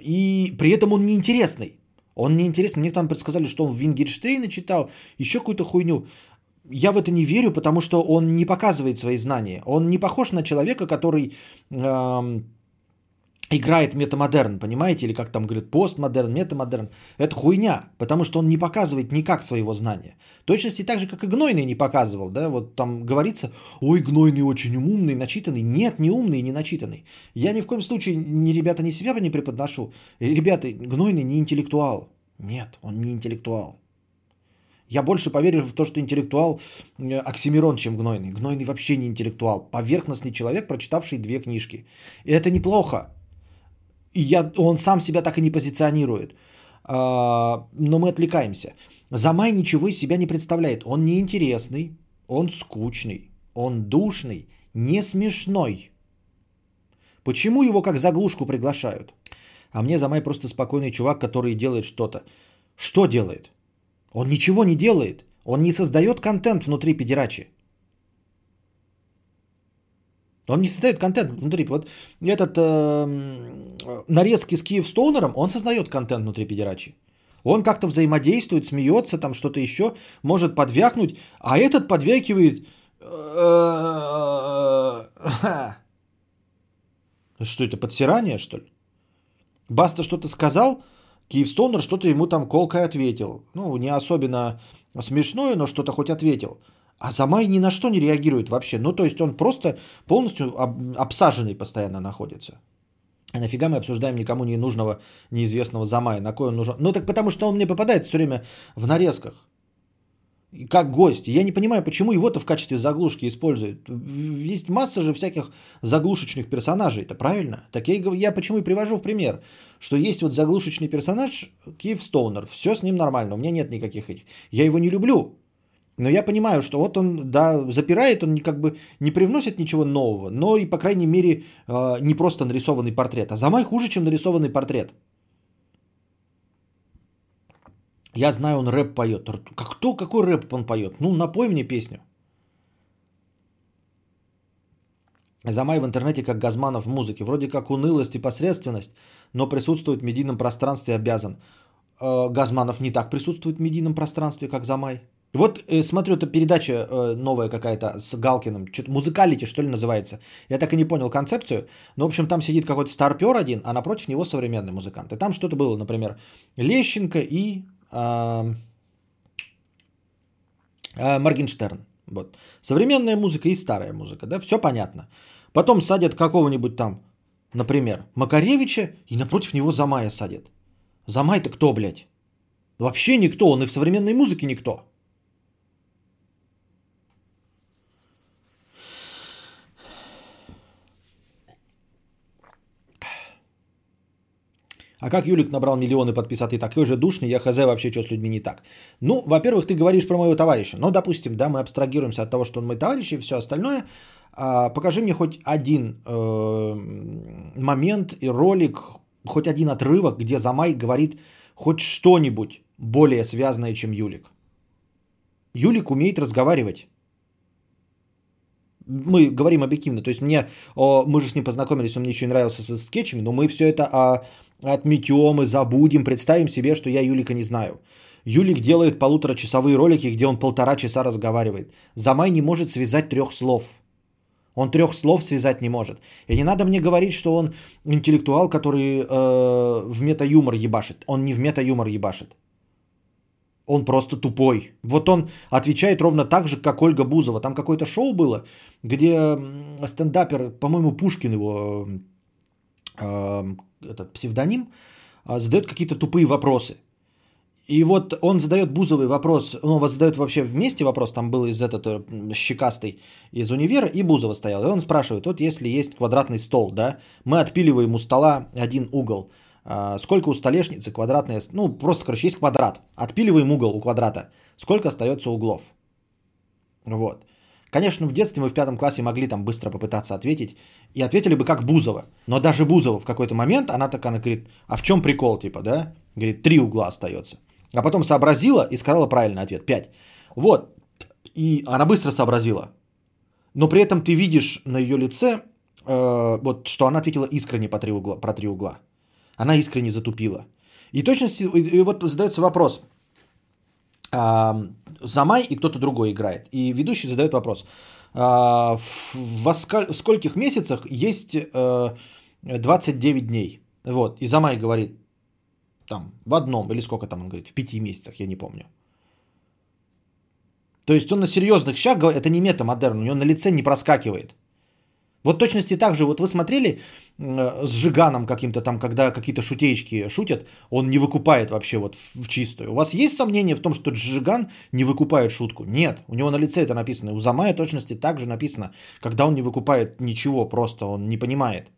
И при этом он неинтересный. Он неинтересный. Мне там предсказали, что он Вингерштейна читал, еще какую-то хуйню я в это не верю, потому что он не показывает свои знания. Он не похож на человека, который э, играет в метамодерн, понимаете? Или как там говорят, постмодерн, метамодерн. Это хуйня, потому что он не показывает никак своего знания. Точности так же, как и Гнойный не показывал. Да? Вот там говорится, ой, Гнойный очень умный, начитанный. Нет, не умный не начитанный. Я ни в коем случае, ни ребята, ни себя не преподношу. Ребята, Гнойный не интеллектуал. Нет, он не интеллектуал. Я больше поверю в то, что интеллектуал э, Оксимирон, чем Гнойный. Гнойный вообще не интеллектуал. Поверхностный человек, прочитавший две книжки. И это неплохо. И я, он сам себя так и не позиционирует. А, но мы отвлекаемся. Замай ничего из себя не представляет. Он неинтересный, он скучный, он душный, не смешной. Почему его как заглушку приглашают? А мне Замай просто спокойный чувак, который делает что-то. Что делает? Он ничего не делает. Он не создает контент внутри педерачи. Он не создает контент внутри. Вот этот э, нарезки с Киев Стоунером, он создает контент внутри педерачи. Он как-то взаимодействует, смеется, там что-то еще, может подвякнуть, а этот подвякивает... Что это, подсирание, что ли? Баста что-то сказал, Киевстонер что-то ему там колкой ответил. Ну, не особенно смешное, но что-то хоть ответил. А Замай ни на что не реагирует вообще. Ну, то есть он просто полностью обсаженный постоянно находится. А нафига мы обсуждаем никому не нужного, неизвестного Замая? На кой он нужен? Ну, так потому что он мне попадается все время в нарезках как гость. Я не понимаю, почему его-то в качестве заглушки используют. Есть масса же всяких заглушечных персонажей, это правильно? Так я, я почему и привожу в пример, что есть вот заглушечный персонаж Киев Стоунер, все с ним нормально, у меня нет никаких этих. Я его не люблю, но я понимаю, что вот он, да, запирает, он как бы не привносит ничего нового, но и, по крайней мере, а, не просто нарисованный портрет. А Замай хуже, чем нарисованный портрет. Я знаю, он рэп поет. Кто, какой рэп он поет? Ну, напой мне песню. Замай в интернете как Газманов в музыке. Вроде как унылость и посредственность, но присутствует в медийном пространстве обязан. Э, Газманов не так присутствует в медийном пространстве, как Замай. Вот э, смотрю, это передача э, новая какая-то с Галкиным, что-то музыкалити, что ли, называется. Я так и не понял концепцию, но, в общем, там сидит какой-то старпер один, а напротив него современный музыкант. И там что-то было, например, Лещенко и э, Моргенштерн. Вот. Современная музыка и старая музыка, да, все понятно. Потом садят какого-нибудь там, например, Макаревича, и напротив него Замая садят. Замай-то кто, блядь? Вообще никто, он и в современной музыке никто. А как Юлик набрал миллионы подписатый такой же душный, я хз вообще, что с людьми не так. Ну, во-первых, ты говоришь про моего товарища. Ну, допустим, да, мы абстрагируемся от того, что он мой товарищ и все остальное. А, покажи мне хоть один э, момент и ролик, хоть один отрывок, где Замай говорит хоть что-нибудь более связанное, чем Юлик. Юлик умеет разговаривать. Мы говорим объективно. То есть мне, о, мы же с ним познакомились, он мне еще и нравился с скетчами, но мы все это о, отметем и забудем, представим себе, что я Юлика не знаю. Юлик делает полуторачасовые ролики, где он полтора часа разговаривает. Замай не может связать трех слов. Он трех слов связать не может. И не надо мне говорить, что он интеллектуал, который э, в мета-юмор ебашит. Он не в мета-юмор ебашит. Он просто тупой. Вот он отвечает ровно так же, как Ольга Бузова. Там какое-то шоу было, где стендапер, по-моему, Пушкин его э, этот псевдоним, э, задает какие-то тупые вопросы. И вот он задает Бузовый вопрос, ну вот задает вообще вместе вопрос, там был из этот э, щекастый из универа, и Бузова стоял. И он спрашивает, вот если есть квадратный стол, да, мы отпиливаем у стола один угол, а, сколько у столешницы квадратная, ну просто, короче, есть квадрат, отпиливаем угол у квадрата, сколько остается углов. Вот. Конечно, в детстве мы в пятом классе могли там быстро попытаться ответить. И ответили бы как Бузова. Но даже Бузова в какой-то момент, она такая она говорит, а в чем прикол, типа, да? Говорит, три угла остается. А потом сообразила и сказала правильный ответ, пять. Вот. И она быстро сообразила. Но при этом ты видишь на ее лице, э, вот, что она ответила искренне по три угла, про три угла. Она искренне затупила. И точности, и вот задается вопрос. А, Замай и кто-то другой играет. И ведущий задает вопрос. А, в, в, в скольких месяцах есть э, 29 дней? Вот. И Замай говорит, там, в одном, или сколько там он говорит, в пяти месяцах, я не помню. То есть он на серьезных щах, это не метамодерн, у него на лице не проскакивает. Вот точности так же, вот вы смотрели э, с Жиганом каким-то там, когда какие-то шутеечки шутят, он не выкупает вообще вот в чистую. У вас есть сомнение в том, что Жиган не выкупает шутку? Нет, у него на лице это написано. У Замая точности также написано, когда он не выкупает ничего, просто он не понимает.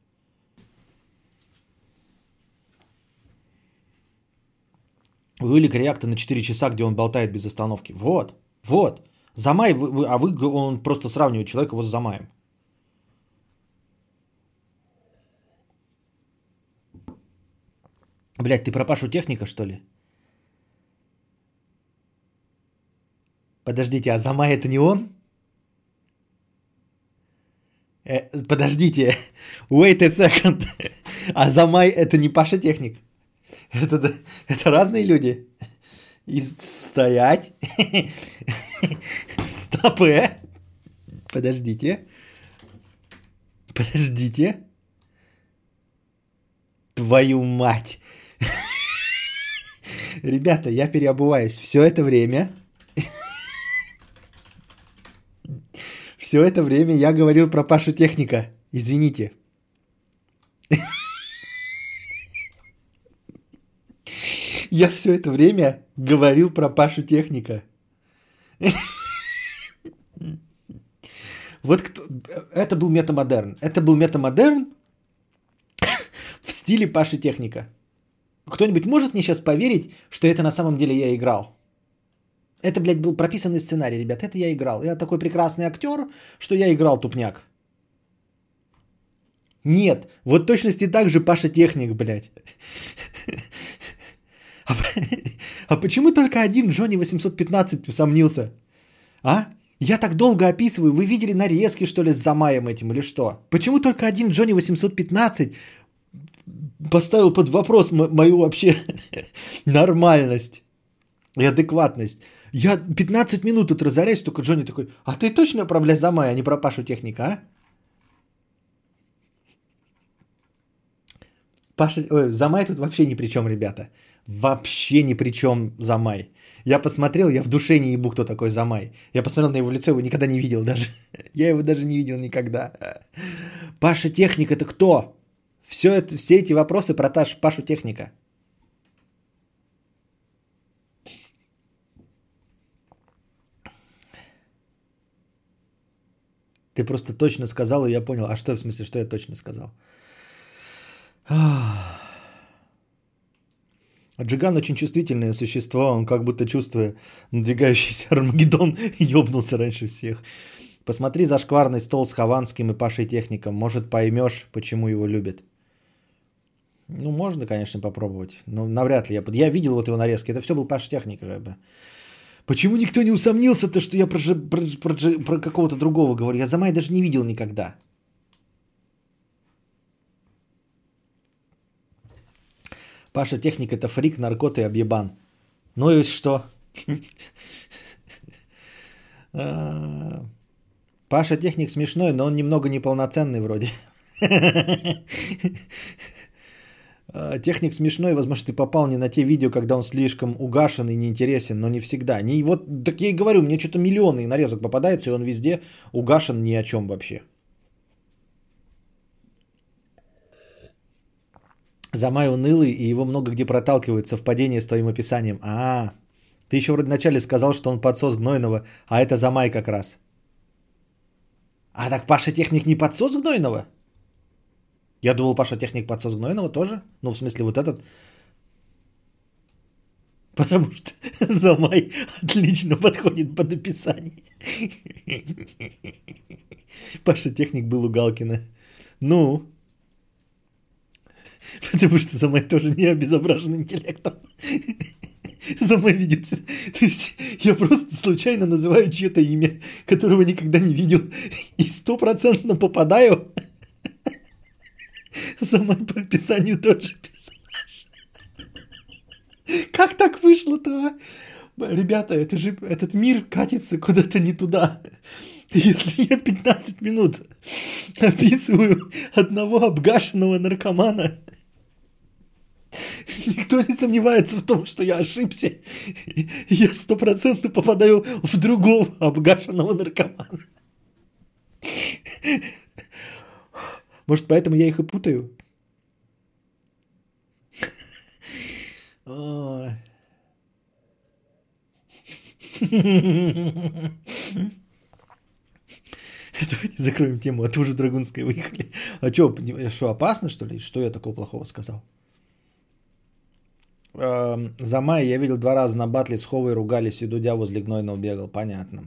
Вылик реакта на 4 часа, где он болтает без остановки. Вот, вот. Замай, вы, вы, а вы, он просто сравнивает человека вот с Замаем. Блять, ты про Пашу техника, что ли? Подождите, а Замай это не он? Э, подождите, wait a second. А Замай это не Паша техник? Это, это разные люди. И стоять. Стоп. Э. Подождите. Подождите. Твою мать. Ребята, я переобуваюсь. Все это время... Все это время я говорил про Пашу Техника. Извините. Я все это время говорил про Пашу Техника. Вот кто... это был метамодерн. Это был метамодерн в стиле Паши Техника. Кто-нибудь может мне сейчас поверить, что это на самом деле я играл? Это, блядь, был прописанный сценарий, ребят. Это я играл. Я такой прекрасный актер, что я играл тупняк. Нет, вот точности так же Паша Техник, блядь. А, а почему только один Джонни 815 усомнился? А? Я так долго описываю, вы видели нарезки, что ли, с Замаем этим или что? Почему только один Джонни 815 поставил под вопрос м- мою вообще нормальность и адекватность? Я 15 минут тут разоряюсь, только Джонни такой, а ты точно про бля Замай, а не про Пашу Техника, а? Паша, ой, Замай тут вообще ни при чем, ребята. Вообще ни при чем Замай. Я посмотрел, я в душе не ебу, кто такой Замай. Я посмотрел на его лицо, его никогда не видел даже. Я его даже не видел никогда. Паша Техник это кто? Все, это, все эти вопросы про Таш, Пашу Техника. Ты просто точно сказал, и я понял. А что в смысле, что я точно сказал? Джиган очень чувствительное существо, он как будто чувствуя надвигающийся Армагеддон, ёбнулся раньше всех. Посмотри за шкварный стол с Хованским и Пашей Техником, может поймешь, почему его любят. Ну, можно, конечно, попробовать, но навряд ли. Я, я видел вот его нарезки, это все был Паша Техник же. Почему никто не усомнился-то, что я про, про, про, про какого-то другого говорю? Я за Май даже не видел никогда. Паша Техник это фрик, наркот и объебан. Ну и что? А, Паша Техник смешной, но он немного неполноценный вроде. А, техник смешной, возможно, ты попал не на те видео, когда он слишком угашен и неинтересен, но не всегда. Не, вот, так я и говорю, мне что-то миллионы нарезок попадается, и он везде угашен ни о чем вообще. Замай унылый, и его много где проталкивает совпадение с твоим описанием. А, ты еще вроде вначале сказал, что он подсос Гнойного, а это Замай как раз. А так Паша Техник не подсос Гнойного? Я думал, Паша Техник подсос Гнойного тоже. Ну, в смысле, вот этот. Потому что Замай отлично подходит под описание. Паша Техник был у Галкина. Ну, Потому что Замай тоже не обезображен интеллектом. Замай видится. То есть я просто случайно называю чье-то имя, которого никогда не видел. И стопроцентно попадаю. Замай по описанию тот же персонаж. Как так вышло-то, а? Ребята, это же этот мир катится куда-то не туда. Если я 15 минут описываю одного обгашенного наркомана, Никто не сомневается в том, что я ошибся. Я стопроцентно попадаю в другого обгашенного наркомана. Может, поэтому я их и путаю? Давайте закроем тему, а то уже Драгунской выехали. А что, что, опасно, что ли? Что я такого плохого сказал? Эм, за май я видел два раза на батле с Ховой ругались, и Дудя возле Гнойного бегал. Понятно.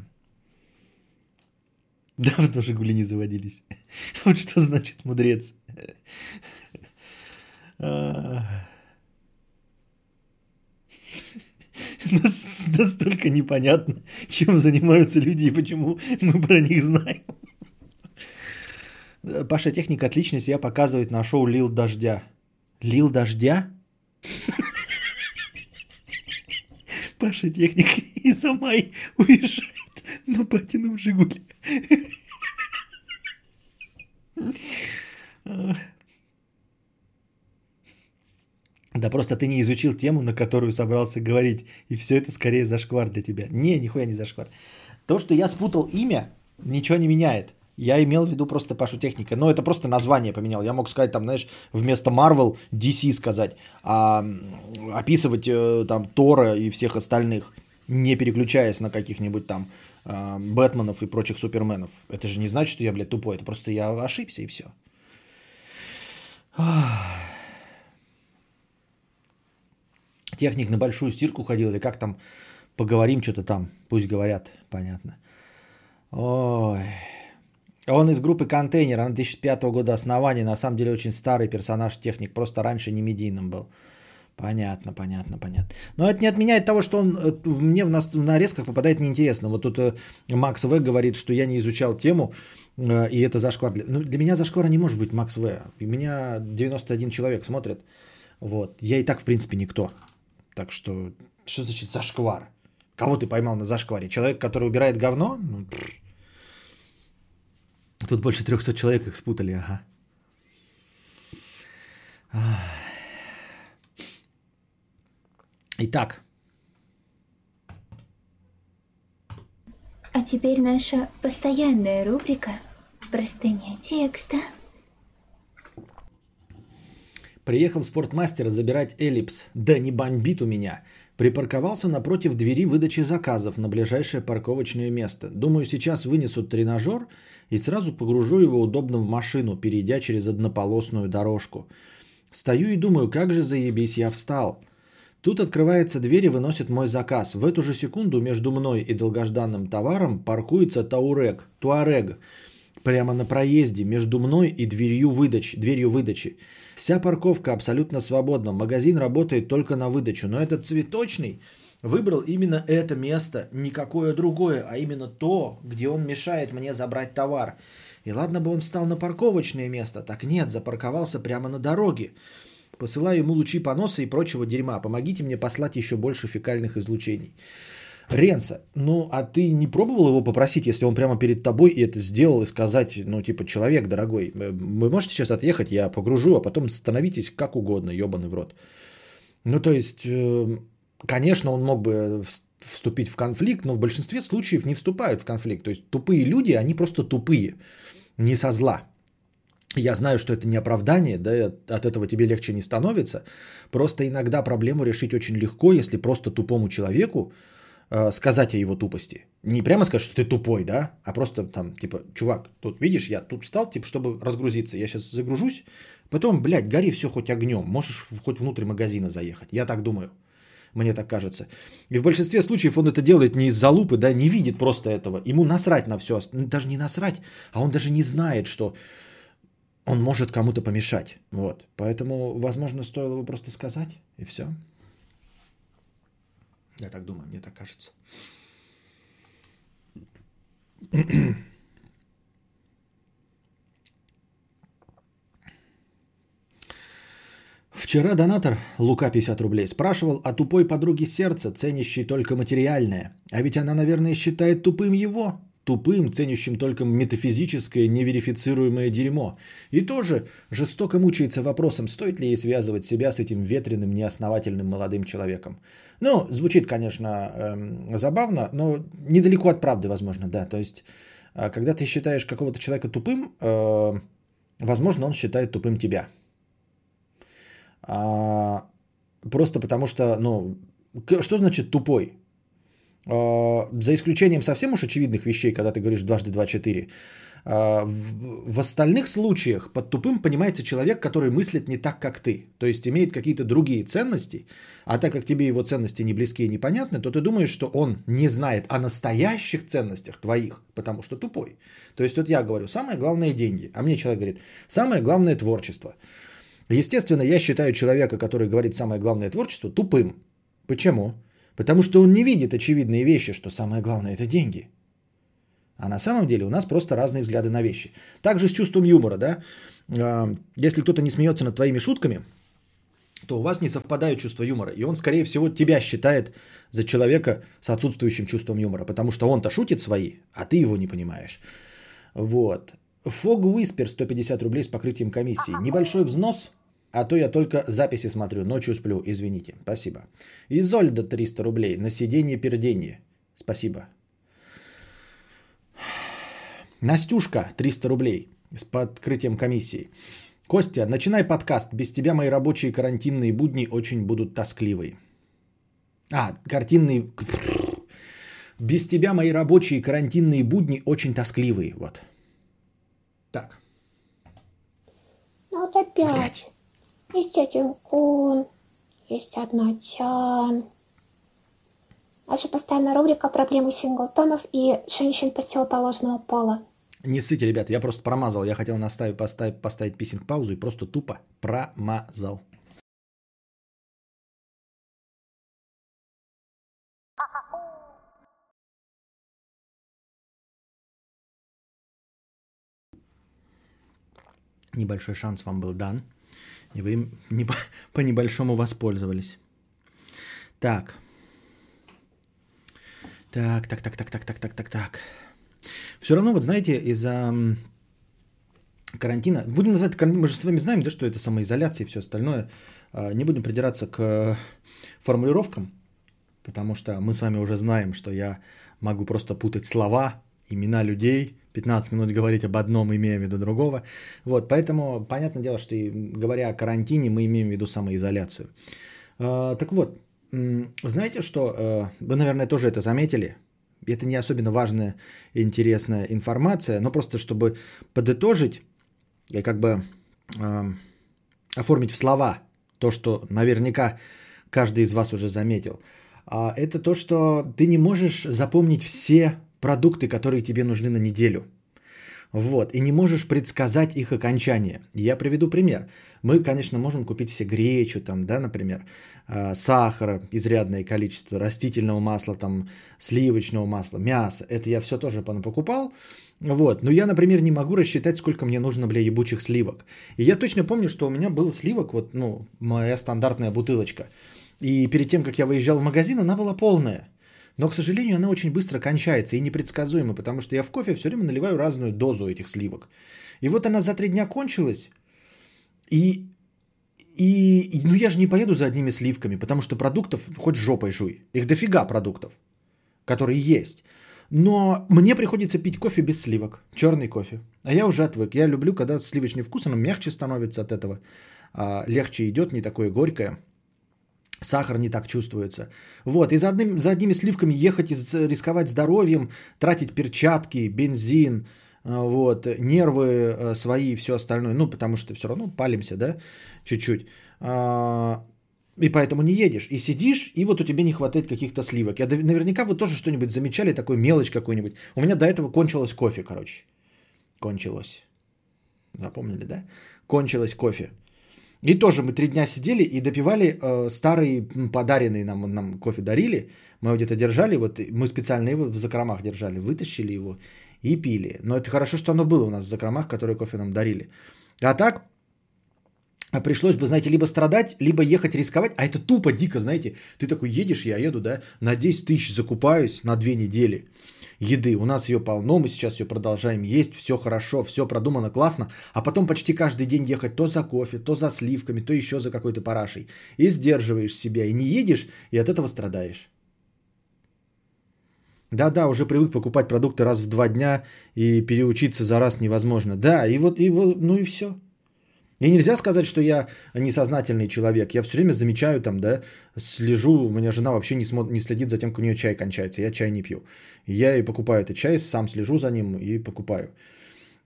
Давно Жигули не заводились. Вот что значит мудрец. А. Настолько непонятно, чем занимаются люди и почему мы про них знаем. Паша Техник отлично себя показывает на шоу «Лил дождя». «Лил дождя»? Паша техник и Замай уезжает на патином Жигуле. Да просто ты не изучил тему, на которую собрался говорить. И все это скорее зашквар для тебя. Не, нихуя не зашквар. То, что я спутал имя, ничего не меняет. Я имел в виду просто Пашу Техника. Но это просто название поменял. Я мог сказать, там, знаешь, вместо Marvel DC сказать. А описывать э, там Тора и всех остальных, не переключаясь на каких-нибудь там э, Бэтменов и прочих суперменов. Это же не значит, что я, блядь, тупой. Это просто я ошибся и все. Техник на большую стирку ходил или как там поговорим что-то там. Пусть говорят, понятно. Ой. Он из группы «Контейнер», она 2005 года основания, на самом деле очень старый персонаж, техник, просто раньше не медийным был. Понятно, понятно, понятно. Но это не отменяет того, что он э, мне в, нас, в нарезках попадает неинтересно. Вот тут э, Макс В говорит, что я не изучал тему, э, и это зашквар. Ну, для меня зашквара не может быть Макс В. И меня 91 человек смотрит. Вот. Я и так, в принципе, никто. Так что, что значит зашквар? Кого ты поймал на зашкваре? Человек, который убирает говно? Ну, Тут больше 300 человек их спутали, ага. Итак. А теперь наша постоянная рубрика «Простыня текста». Приехал в спортмастер забирать эллипс. Да не бомбит у меня. Припарковался напротив двери выдачи заказов на ближайшее парковочное место. Думаю, сейчас вынесут тренажер и сразу погружу его удобно в машину, перейдя через однополосную дорожку. Стою и думаю, как же заебись я встал. Тут открывается дверь и выносит мой заказ. В эту же секунду между мной и долгожданным товаром паркуется Таурек, Туарег, прямо на проезде между мной и дверью, выдач, дверью выдачи. Вся парковка абсолютно свободна. Магазин работает только на выдачу. Но этот цветочный выбрал именно это место, никакое другое, а именно то, где он мешает мне забрать товар. И ладно бы он встал на парковочное место, так нет, запарковался прямо на дороге. Посылаю ему лучи поноса и прочего дерьма. Помогите мне послать еще больше фекальных излучений. Ренса, ну а ты не пробовал его попросить, если он прямо перед тобой и это сделал, и сказать, ну типа, человек дорогой, э, вы можете сейчас отъехать, я погружу, а потом становитесь как угодно, ебаный в рот. Ну то есть, э, конечно, он мог бы вступить в конфликт, но в большинстве случаев не вступают в конфликт. То есть тупые люди, они просто тупые, не со зла. Я знаю, что это не оправдание, да, от этого тебе легче не становится. Просто иногда проблему решить очень легко, если просто тупому человеку Э, сказать о его тупости. Не прямо сказать, что ты тупой, да, а просто там, типа, чувак, тут видишь, я тут встал, типа, чтобы разгрузиться. Я сейчас загружусь, потом, блядь, гори все хоть огнем, можешь хоть внутрь магазина заехать. Я так думаю. Мне так кажется. И в большинстве случаев он это делает не из-за лупы, да, не видит просто этого. Ему насрать на все. Даже не насрать, а он даже не знает, что он может кому-то помешать. Вот. Поэтому, возможно, стоило бы просто сказать, и все. Я так думаю, мне так кажется. Вчера донатор, Лука 50 рублей, спрашивал о тупой подруге сердца, ценящей только материальное. А ведь она, наверное, считает тупым его тупым, ценящим только метафизическое, неверифицируемое дерьмо. И тоже жестоко мучается вопросом, стоит ли ей связывать себя с этим ветреным, неосновательным молодым человеком. Ну, звучит, конечно, эм, забавно, но недалеко от правды, возможно, да. То есть, э, когда ты считаешь какого-то человека тупым, э, возможно, он считает тупым тебя. А, просто потому что, ну, что значит тупой? А, за исключением совсем уж очевидных вещей, когда ты говоришь дважды два четыре, а, в остальных случаях под тупым понимается человек, который мыслит не так, как ты. То есть имеет какие-то другие ценности, а так как тебе его ценности не близки и непонятны, то ты думаешь, что он не знает о настоящих ценностях твоих, потому что тупой. То есть вот я говорю, самое главное деньги, а мне человек говорит, самое главное творчество. Естественно, я считаю человека, который говорит самое главное творчество, тупым. Почему? Потому что он не видит очевидные вещи, что самое главное это деньги. А на самом деле у нас просто разные взгляды на вещи. Также с чувством юмора, да. А, если кто-то не смеется над твоими шутками, то у вас не совпадают чувства юмора. И он, скорее всего, тебя считает за человека с отсутствующим чувством юмора. Потому что он-то шутит свои, а ты его не понимаешь. Вот. Фог Уиспер 150 рублей с покрытием комиссии. Небольшой взнос – а то я только записи смотрю, ночью сплю, извините. Спасибо. Изольда 300 рублей на сиденье пердение. Спасибо. Настюшка 300 рублей с подкрытием комиссии. Костя, начинай подкаст. Без тебя мои рабочие карантинные будни очень будут тоскливые. А, картинные... Без тебя мои рабочие карантинные будни очень тоскливые. Вот. Так. Ну вот опять. Блять. Есть один кун, есть одна тян. Наша постоянная рубрика «Проблемы синглтонов и женщин противоположного пола». Не ссыте, ребят, я просто промазал. Я хотел наставить, поставить, поставить писинг паузу и просто тупо промазал. Небольшой шанс вам был дан. И вы им не по, небольшому воспользовались. Так. Так, так, так, так, так, так, так, так, так. Все равно, вот знаете, из-за карантина, будем называть карантин, мы же с вами знаем, да, что это самоизоляция и все остальное. А, не будем придираться к формулировкам, потому что мы с вами уже знаем, что я могу просто путать слова, имена людей, 15 минут говорить об одном, имея в виду другого. Вот, поэтому, понятное дело, что говоря о карантине, мы имеем в виду самоизоляцию. А, так вот, знаете что, э, вы, наверное, тоже это заметили, это не особенно важная и интересная информация, но просто чтобы подытожить и как бы оформить в слова то, что наверняка каждый из вас уже заметил. А это то, что ты не можешь запомнить все продукты, которые тебе нужны на неделю. Вот, и не можешь предсказать их окончание. Я приведу пример. Мы, конечно, можем купить все гречу, там, да, например, а, сахара, изрядное количество, растительного масла, там, сливочного масла, мяса. Это я все тоже покупал. Вот. Но я, например, не могу рассчитать, сколько мне нужно, бля, ебучих сливок. И я точно помню, что у меня был сливок, вот, ну, моя стандартная бутылочка. И перед тем, как я выезжал в магазин, она была полная. Но, к сожалению, она очень быстро кончается и непредсказуема, потому что я в кофе все время наливаю разную дозу этих сливок. И вот она за три дня кончилась, и, и, ну я же не поеду за одними сливками, потому что продуктов хоть жопой жуй. Их дофига продуктов, которые есть. Но мне приходится пить кофе без сливок, черный кофе. А я уже отвык. Я люблю, когда сливочный вкус, оно мягче становится от этого. А, легче идет, не такое горькое. Сахар не так чувствуется. Вот, и за, одним, за одними сливками ехать и рисковать здоровьем, тратить перчатки, бензин, а, вот, нервы э, свои и все остальное. Ну, потому что все равно палимся, да, чуть-чуть. А, и поэтому не едешь. И сидишь, и вот у тебя не хватает каких-то сливок. Я наверняка вы тоже что-нибудь замечали, такой мелочь какой-нибудь. У меня до этого кончилось кофе, короче. Кончилось. Запомнили, да? Кончилось кофе. И тоже мы три дня сидели и допивали э, старый подаренный нам, нам кофе дарили. Мы его где-то держали, вот мы специально его в закромах держали, вытащили его и пили. Но это хорошо, что оно было у нас в закромах, которые кофе нам дарили. А так пришлось бы, знаете, либо страдать, либо ехать рисковать. А это тупо дико, знаете. Ты такой едешь, я еду, да, на 10 тысяч закупаюсь на две недели еды. У нас ее полно, мы сейчас ее продолжаем есть, все хорошо, все продумано, классно. А потом почти каждый день ехать то за кофе, то за сливками, то еще за какой-то парашей. И сдерживаешь себя, и не едешь, и от этого страдаешь. Да-да, уже привык покупать продукты раз в два дня и переучиться за раз невозможно. Да, и вот, и вот ну и все. И нельзя сказать, что я несознательный человек. Я все время замечаю там, да, слежу, у меня жена вообще не, смотр, не следит за тем, как у нее чай кончается. Я чай не пью. Я и покупаю этот чай, сам слежу за ним и покупаю.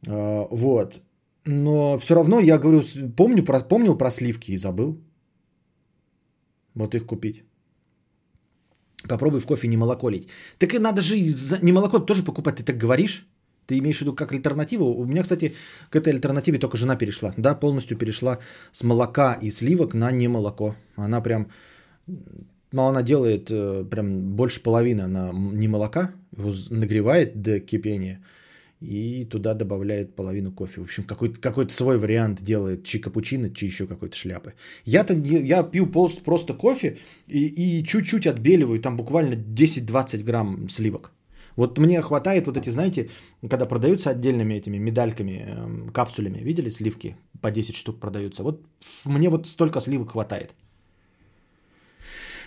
А, вот. Но все равно я говорю, помню, помнил про сливки и забыл. Вот их купить. Попробуй в кофе не молоко лить. Так и надо же не молоко тоже покупать, ты так говоришь? Ты имеешь в виду как альтернативу? У меня, кстати, к этой альтернативе только жена перешла. Да, полностью перешла с молока и сливок на не молоко. Она прям, ну, она делает э, прям больше половины на не молока, нагревает до кипения и туда добавляет половину кофе. В общем, какой-то, какой-то свой вариант делает чи капучино, чи еще какой-то шляпы. Я-то я пью просто кофе и, и чуть-чуть отбеливаю, там буквально 10-20 грамм сливок. Вот мне хватает вот эти, знаете, когда продаются отдельными этими медальками, эм, капсулями, видели сливки? По 10 штук продаются. Вот мне вот столько сливок хватает.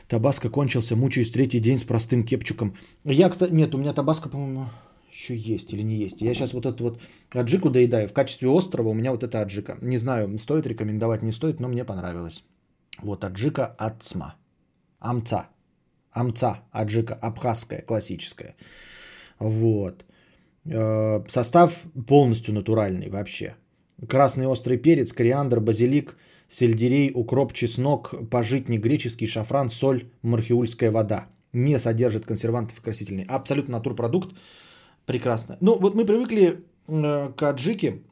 Табаско кончился, мучаюсь третий день с простым кепчуком. Я, кстати, нет, у меня табаско, по-моему, еще есть или не есть. Я сейчас вот эту вот аджику доедаю. В качестве острова у меня вот эта аджика. Не знаю, стоит рекомендовать, не стоит, но мне понравилось. Вот аджика СМА. Амца. Амца, аджика, абхазская, классическая. Вот. Э, состав полностью натуральный вообще. Красный острый перец, кориандр, базилик, сельдерей, укроп, чеснок, пожитник греческий, шафран, соль, мархиульская вода. Не содержит консервантов и красительный. Абсолютно натурпродукт. Прекрасно. Ну, вот мы привыкли э, к аджике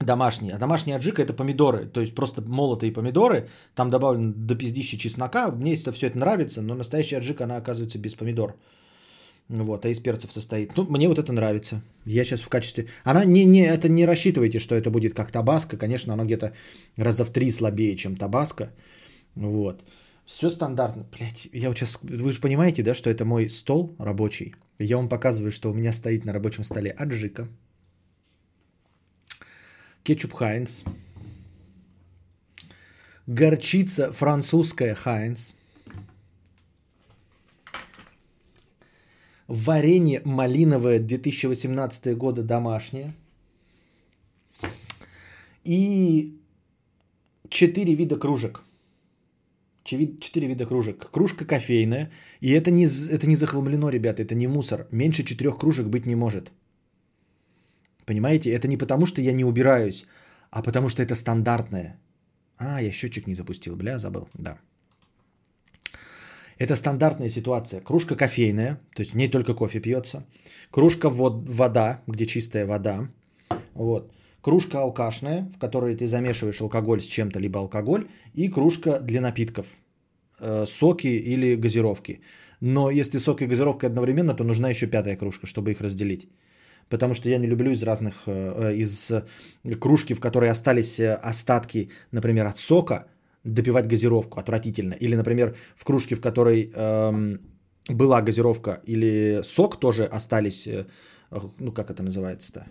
домашней. А домашняя аджика это помидоры. То есть просто молотые помидоры. Там добавлено до пиздища чеснока. Мне это все это нравится, но настоящая аджика, она оказывается без помидор. Вот, а из перцев состоит. Ну, мне вот это нравится. Я сейчас в качестве... Она не, не, это не рассчитывайте, что это будет как табаско. Конечно, оно где-то раза в три слабее, чем табаско. Вот. Все стандартно. Блять, я вот сейчас, вы же понимаете, да, что это мой стол рабочий. Я вам показываю, что у меня стоит на рабочем столе аджика, кетчуп Хайнс, горчица французская Хайнс, варенье малиновое 2018 года домашнее и четыре вида кружек. Четыре вида кружек. Кружка кофейная. И это не, это не захламлено, ребята, это не мусор. Меньше четырех кружек быть не может. Понимаете? Это не потому, что я не убираюсь, а потому что это стандартное. А, я счетчик не запустил, бля, забыл, да. Это стандартная ситуация. Кружка кофейная, то есть в ней только кофе пьется. Кружка вод, вода, где чистая вода. Вот. Кружка алкашная, в которой ты замешиваешь алкоголь с чем-то, либо алкоголь. И кружка для напитков. Э, соки или газировки. Но если сок и газировка одновременно, то нужна еще пятая кружка, чтобы их разделить. Потому что я не люблю из разных, э, из кружки, в которой остались э, остатки, например, от сока, допивать газировку отвратительно. Или, например, в кружке, в которой эм, была газировка или сок, тоже остались, э, ну как это называется-то?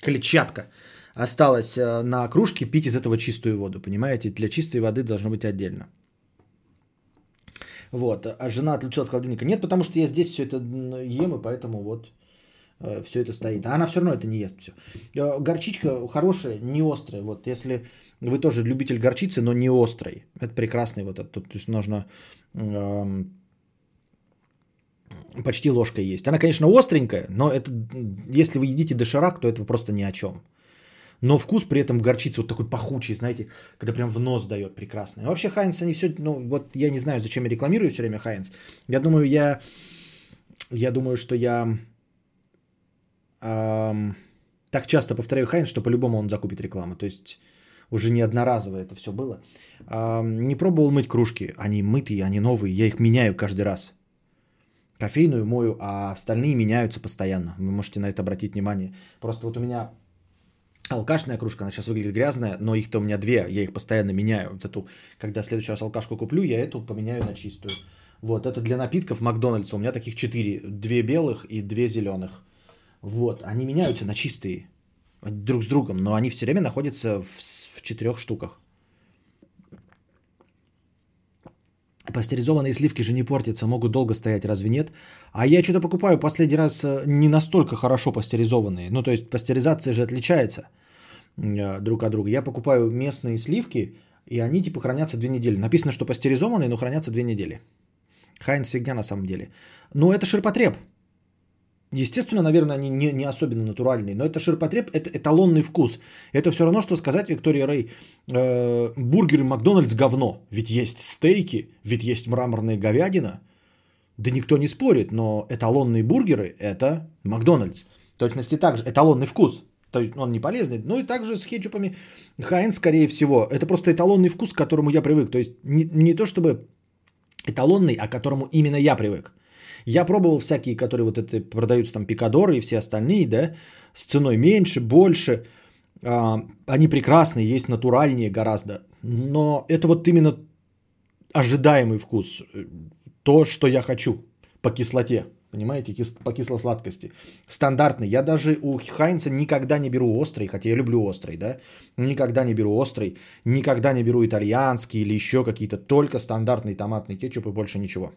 Клетчатка осталась э, на кружке, пить из этого чистую воду, понимаете? Для чистой воды должно быть отдельно. Вот. А жена отключила от холодильника. Нет, потому что я здесь все это ем, и поэтому вот все это стоит. А она все равно это не ест все. Э, горчичка хорошая, не острая. Вот если вы тоже любитель горчицы, но не острой. Это прекрасный вот этот. То есть нужно эм, почти ложкой есть. Она, конечно, остренькая, но это, если вы едите доширак, то это просто ни о чем. Но вкус при этом горчицы вот такой пахучий, знаете, когда прям в нос дает прекрасный. Вообще Хайнс, они все, ну вот я не знаю, зачем я рекламирую все время Хайнс. Я думаю, я, я думаю, что я так часто повторяю Хайнс, что по-любому он закупит рекламу. То есть уже не одноразово это все было. Не пробовал мыть кружки. Они мытые, они новые. Я их меняю каждый раз. Кофейную мою, а остальные меняются постоянно. Вы можете на это обратить внимание. Просто вот у меня алкашная кружка, она сейчас выглядит грязная, но их-то у меня две, я их постоянно меняю. Вот эту, когда в следующий раз алкашку куплю, я эту поменяю на чистую. Вот, это для напитков Макдональдса. У меня таких четыре. Две белых и две зеленых. Вот, они меняются на чистые друг с другом, но они все время находятся в, в четырех штуках. Пастеризованные сливки же не портятся, могут долго стоять, разве нет? А я что-то покупаю последний раз э, не настолько хорошо пастеризованные. Ну, то есть пастеризация же отличается э, друг от друга. Я покупаю местные сливки, и они типа хранятся две недели. Написано, что пастеризованные, но хранятся две недели. Хайнс фигня на самом деле. Но это ширпотреб. Естественно, наверное, они не, не особенно натуральные, но это ширпотреб, это эталонный вкус. Это все равно, что сказать Виктория Рэй, э, бургеры Макдональдс говно. Ведь есть стейки, ведь есть мраморная говядина. Да никто не спорит, но эталонные бургеры – это Макдональдс. В точности так же, эталонный вкус. То есть он не полезный. Ну и также с кетчупами Хайнс, скорее всего. Это просто эталонный вкус, к которому я привык. То есть не, не то чтобы эталонный, а к которому именно я привык. Я пробовал всякие, которые вот это продаются там пикадоры и все остальные, да, с ценой меньше, больше. А, они прекрасные, есть натуральнее гораздо. Но это вот именно ожидаемый вкус. То, что я хочу по кислоте. Понимаете, по кисло-сладкости. Стандартный. Я даже у Хайнца никогда не беру острый, хотя я люблю острый, да. Никогда не беру острый, никогда не беру итальянский или еще какие-то. Только стандартный томатный кетчуп и больше ничего.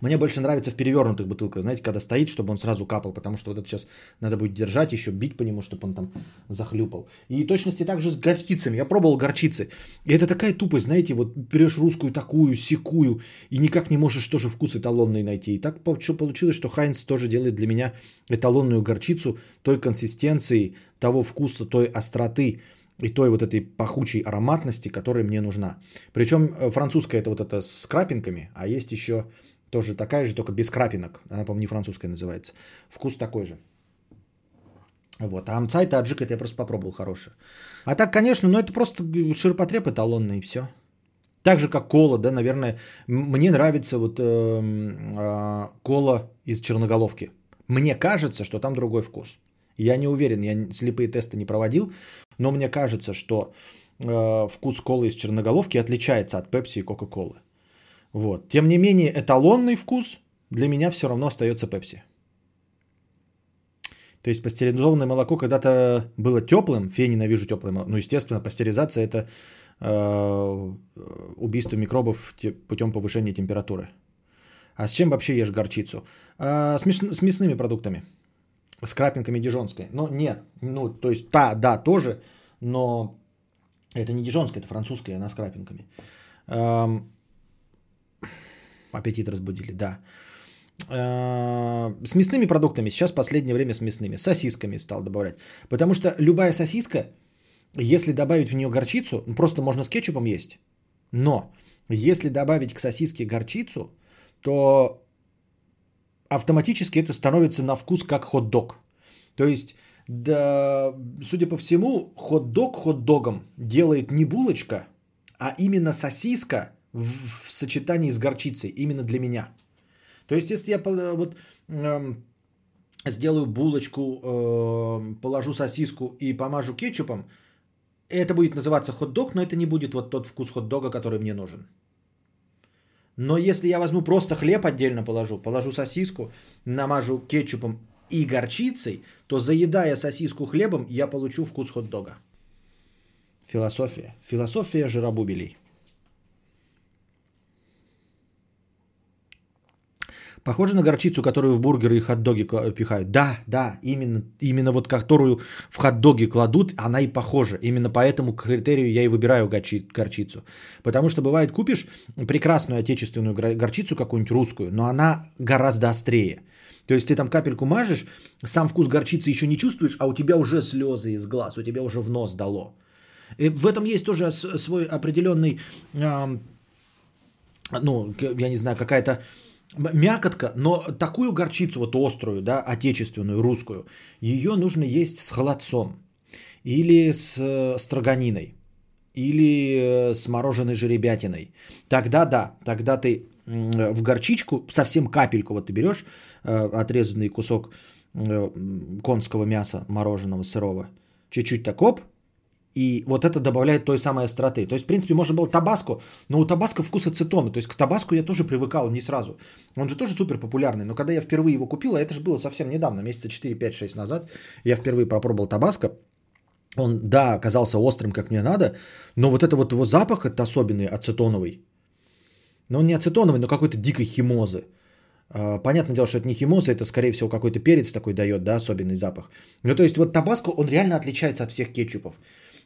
Мне больше нравится в перевернутых бутылках, знаете, когда стоит, чтобы он сразу капал, потому что вот это сейчас надо будет держать, еще бить по нему, чтобы он там захлюпал. И точности также с горчицами. Я пробовал горчицы. И это такая тупость, знаете, вот берешь русскую такую, секую, и никак не можешь тоже вкус эталонный найти. И так получилось, что Хайнц тоже делает для меня эталонную горчицу той консистенции, того вкуса, той остроты, и той вот этой пахучей ароматности, которая мне нужна. Причем э, французская это вот это с крапинками, а есть еще тоже такая же, только без крапинок. Она, по-моему, не французская называется. Вкус такой же. Вот. А амцайт и аджик это я просто попробовал хорошее. А так, конечно, ну это просто ширпотреб эталонный и все. Так же, как кола, да, наверное. Мне нравится вот э, э, кола из черноголовки. Мне кажется, что там другой вкус. Я не уверен, я слепые тесты не проводил, но мне кажется, что э, вкус колы из черноголовки отличается от пепси и кока-колы. Вот. Тем не менее, эталонный вкус для меня все равно остается пепси. То есть пастеризованное молоко когда-то было теплым, фе ненавижу теплое молоко. Ну, естественно, пастеризация это э, убийство микробов путем повышения температуры. А с чем вообще ешь горчицу? А, с, мяс- с мясными продуктами. С крапинками дижонской. Но нет, ну, то есть, та, да, тоже, но это не дижонская, это французская, она с крапинками. Эм, аппетит разбудили, да. Э, с мясными продуктами, сейчас в последнее время с мясными, сосисками стал добавлять. Потому что любая сосиска, если добавить в нее горчицу, ну, просто можно с кетчупом есть. Но если добавить к сосиске горчицу, то автоматически это становится на вкус как хот-дог. То есть, да, судя по всему, хот-дог хот-догом делает не булочка, а именно сосиска в, сочетании с горчицей, именно для меня. То есть, если я вот э, сделаю булочку, э, положу сосиску и помажу кетчупом, это будет называться хот-дог, но это не будет вот тот вкус хот-дога, который мне нужен. Но если я возьму просто хлеб отдельно положу, положу сосиску, намажу кетчупом и горчицей, то заедая сосиску хлебом, я получу вкус хот-дога. Философия. Философия жиробубелей. Похоже на горчицу, которую в бургеры и хот-доги пихают. Да, да, именно, именно вот которую в хот-доги кладут, она и похожа. Именно по этому критерию я и выбираю горчицу. Потому что бывает, купишь прекрасную отечественную горчицу, какую-нибудь русскую, но она гораздо острее. То есть ты там капельку мажешь, сам вкус горчицы еще не чувствуешь, а у тебя уже слезы из глаз, у тебя уже в нос дало. И в этом есть тоже свой определенный, э, ну, я не знаю, какая-то мякотка, но такую горчицу, вот острую, да, отечественную, русскую, ее нужно есть с холодцом или с э, строганиной или э, с мороженой жеребятиной. Тогда да, тогда ты в горчичку совсем капельку вот ты берешь э, отрезанный кусок конского мяса мороженого сырого, чуть-чуть так оп, и вот это добавляет той самой остроты. То есть, в принципе, можно было табаско, но у табаско вкус ацетона. То есть, к табаску я тоже привыкал не сразу. Он же тоже супер популярный. Но когда я впервые его купил, а это же было совсем недавно, месяца 4, 5, 6 назад, я впервые попробовал табаско. Он, да, оказался острым, как мне надо, но вот это вот его запах, это особенный, ацетоновый. Но он не ацетоновый, но какой-то дикой химозы. А, понятное дело, что это не химоза, это, скорее всего, какой-то перец такой дает, да, особенный запах. Ну, то есть, вот табаско, он реально отличается от всех кетчупов.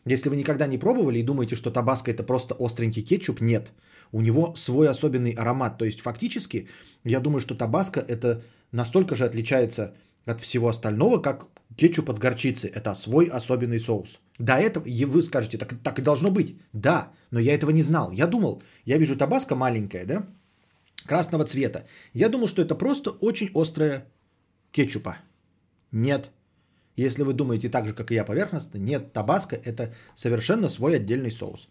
Если вы никогда не пробовали и думаете, что табаско это просто остренький кетчуп, нет. У него свой особенный аромат. То есть фактически, я думаю, что табаско это настолько же отличается от всего остального, как кетчуп от горчицы. Это свой особенный соус. До этого, и вы скажете, так, так и должно быть. Да, но я этого не знал. Я думал, я вижу табаско маленькое, да, красного цвета. Я думал, что это просто очень острая кетчупа. Нет, если вы думаете так же, как и я, поверхностно, нет, табаско – это совершенно свой отдельный соус.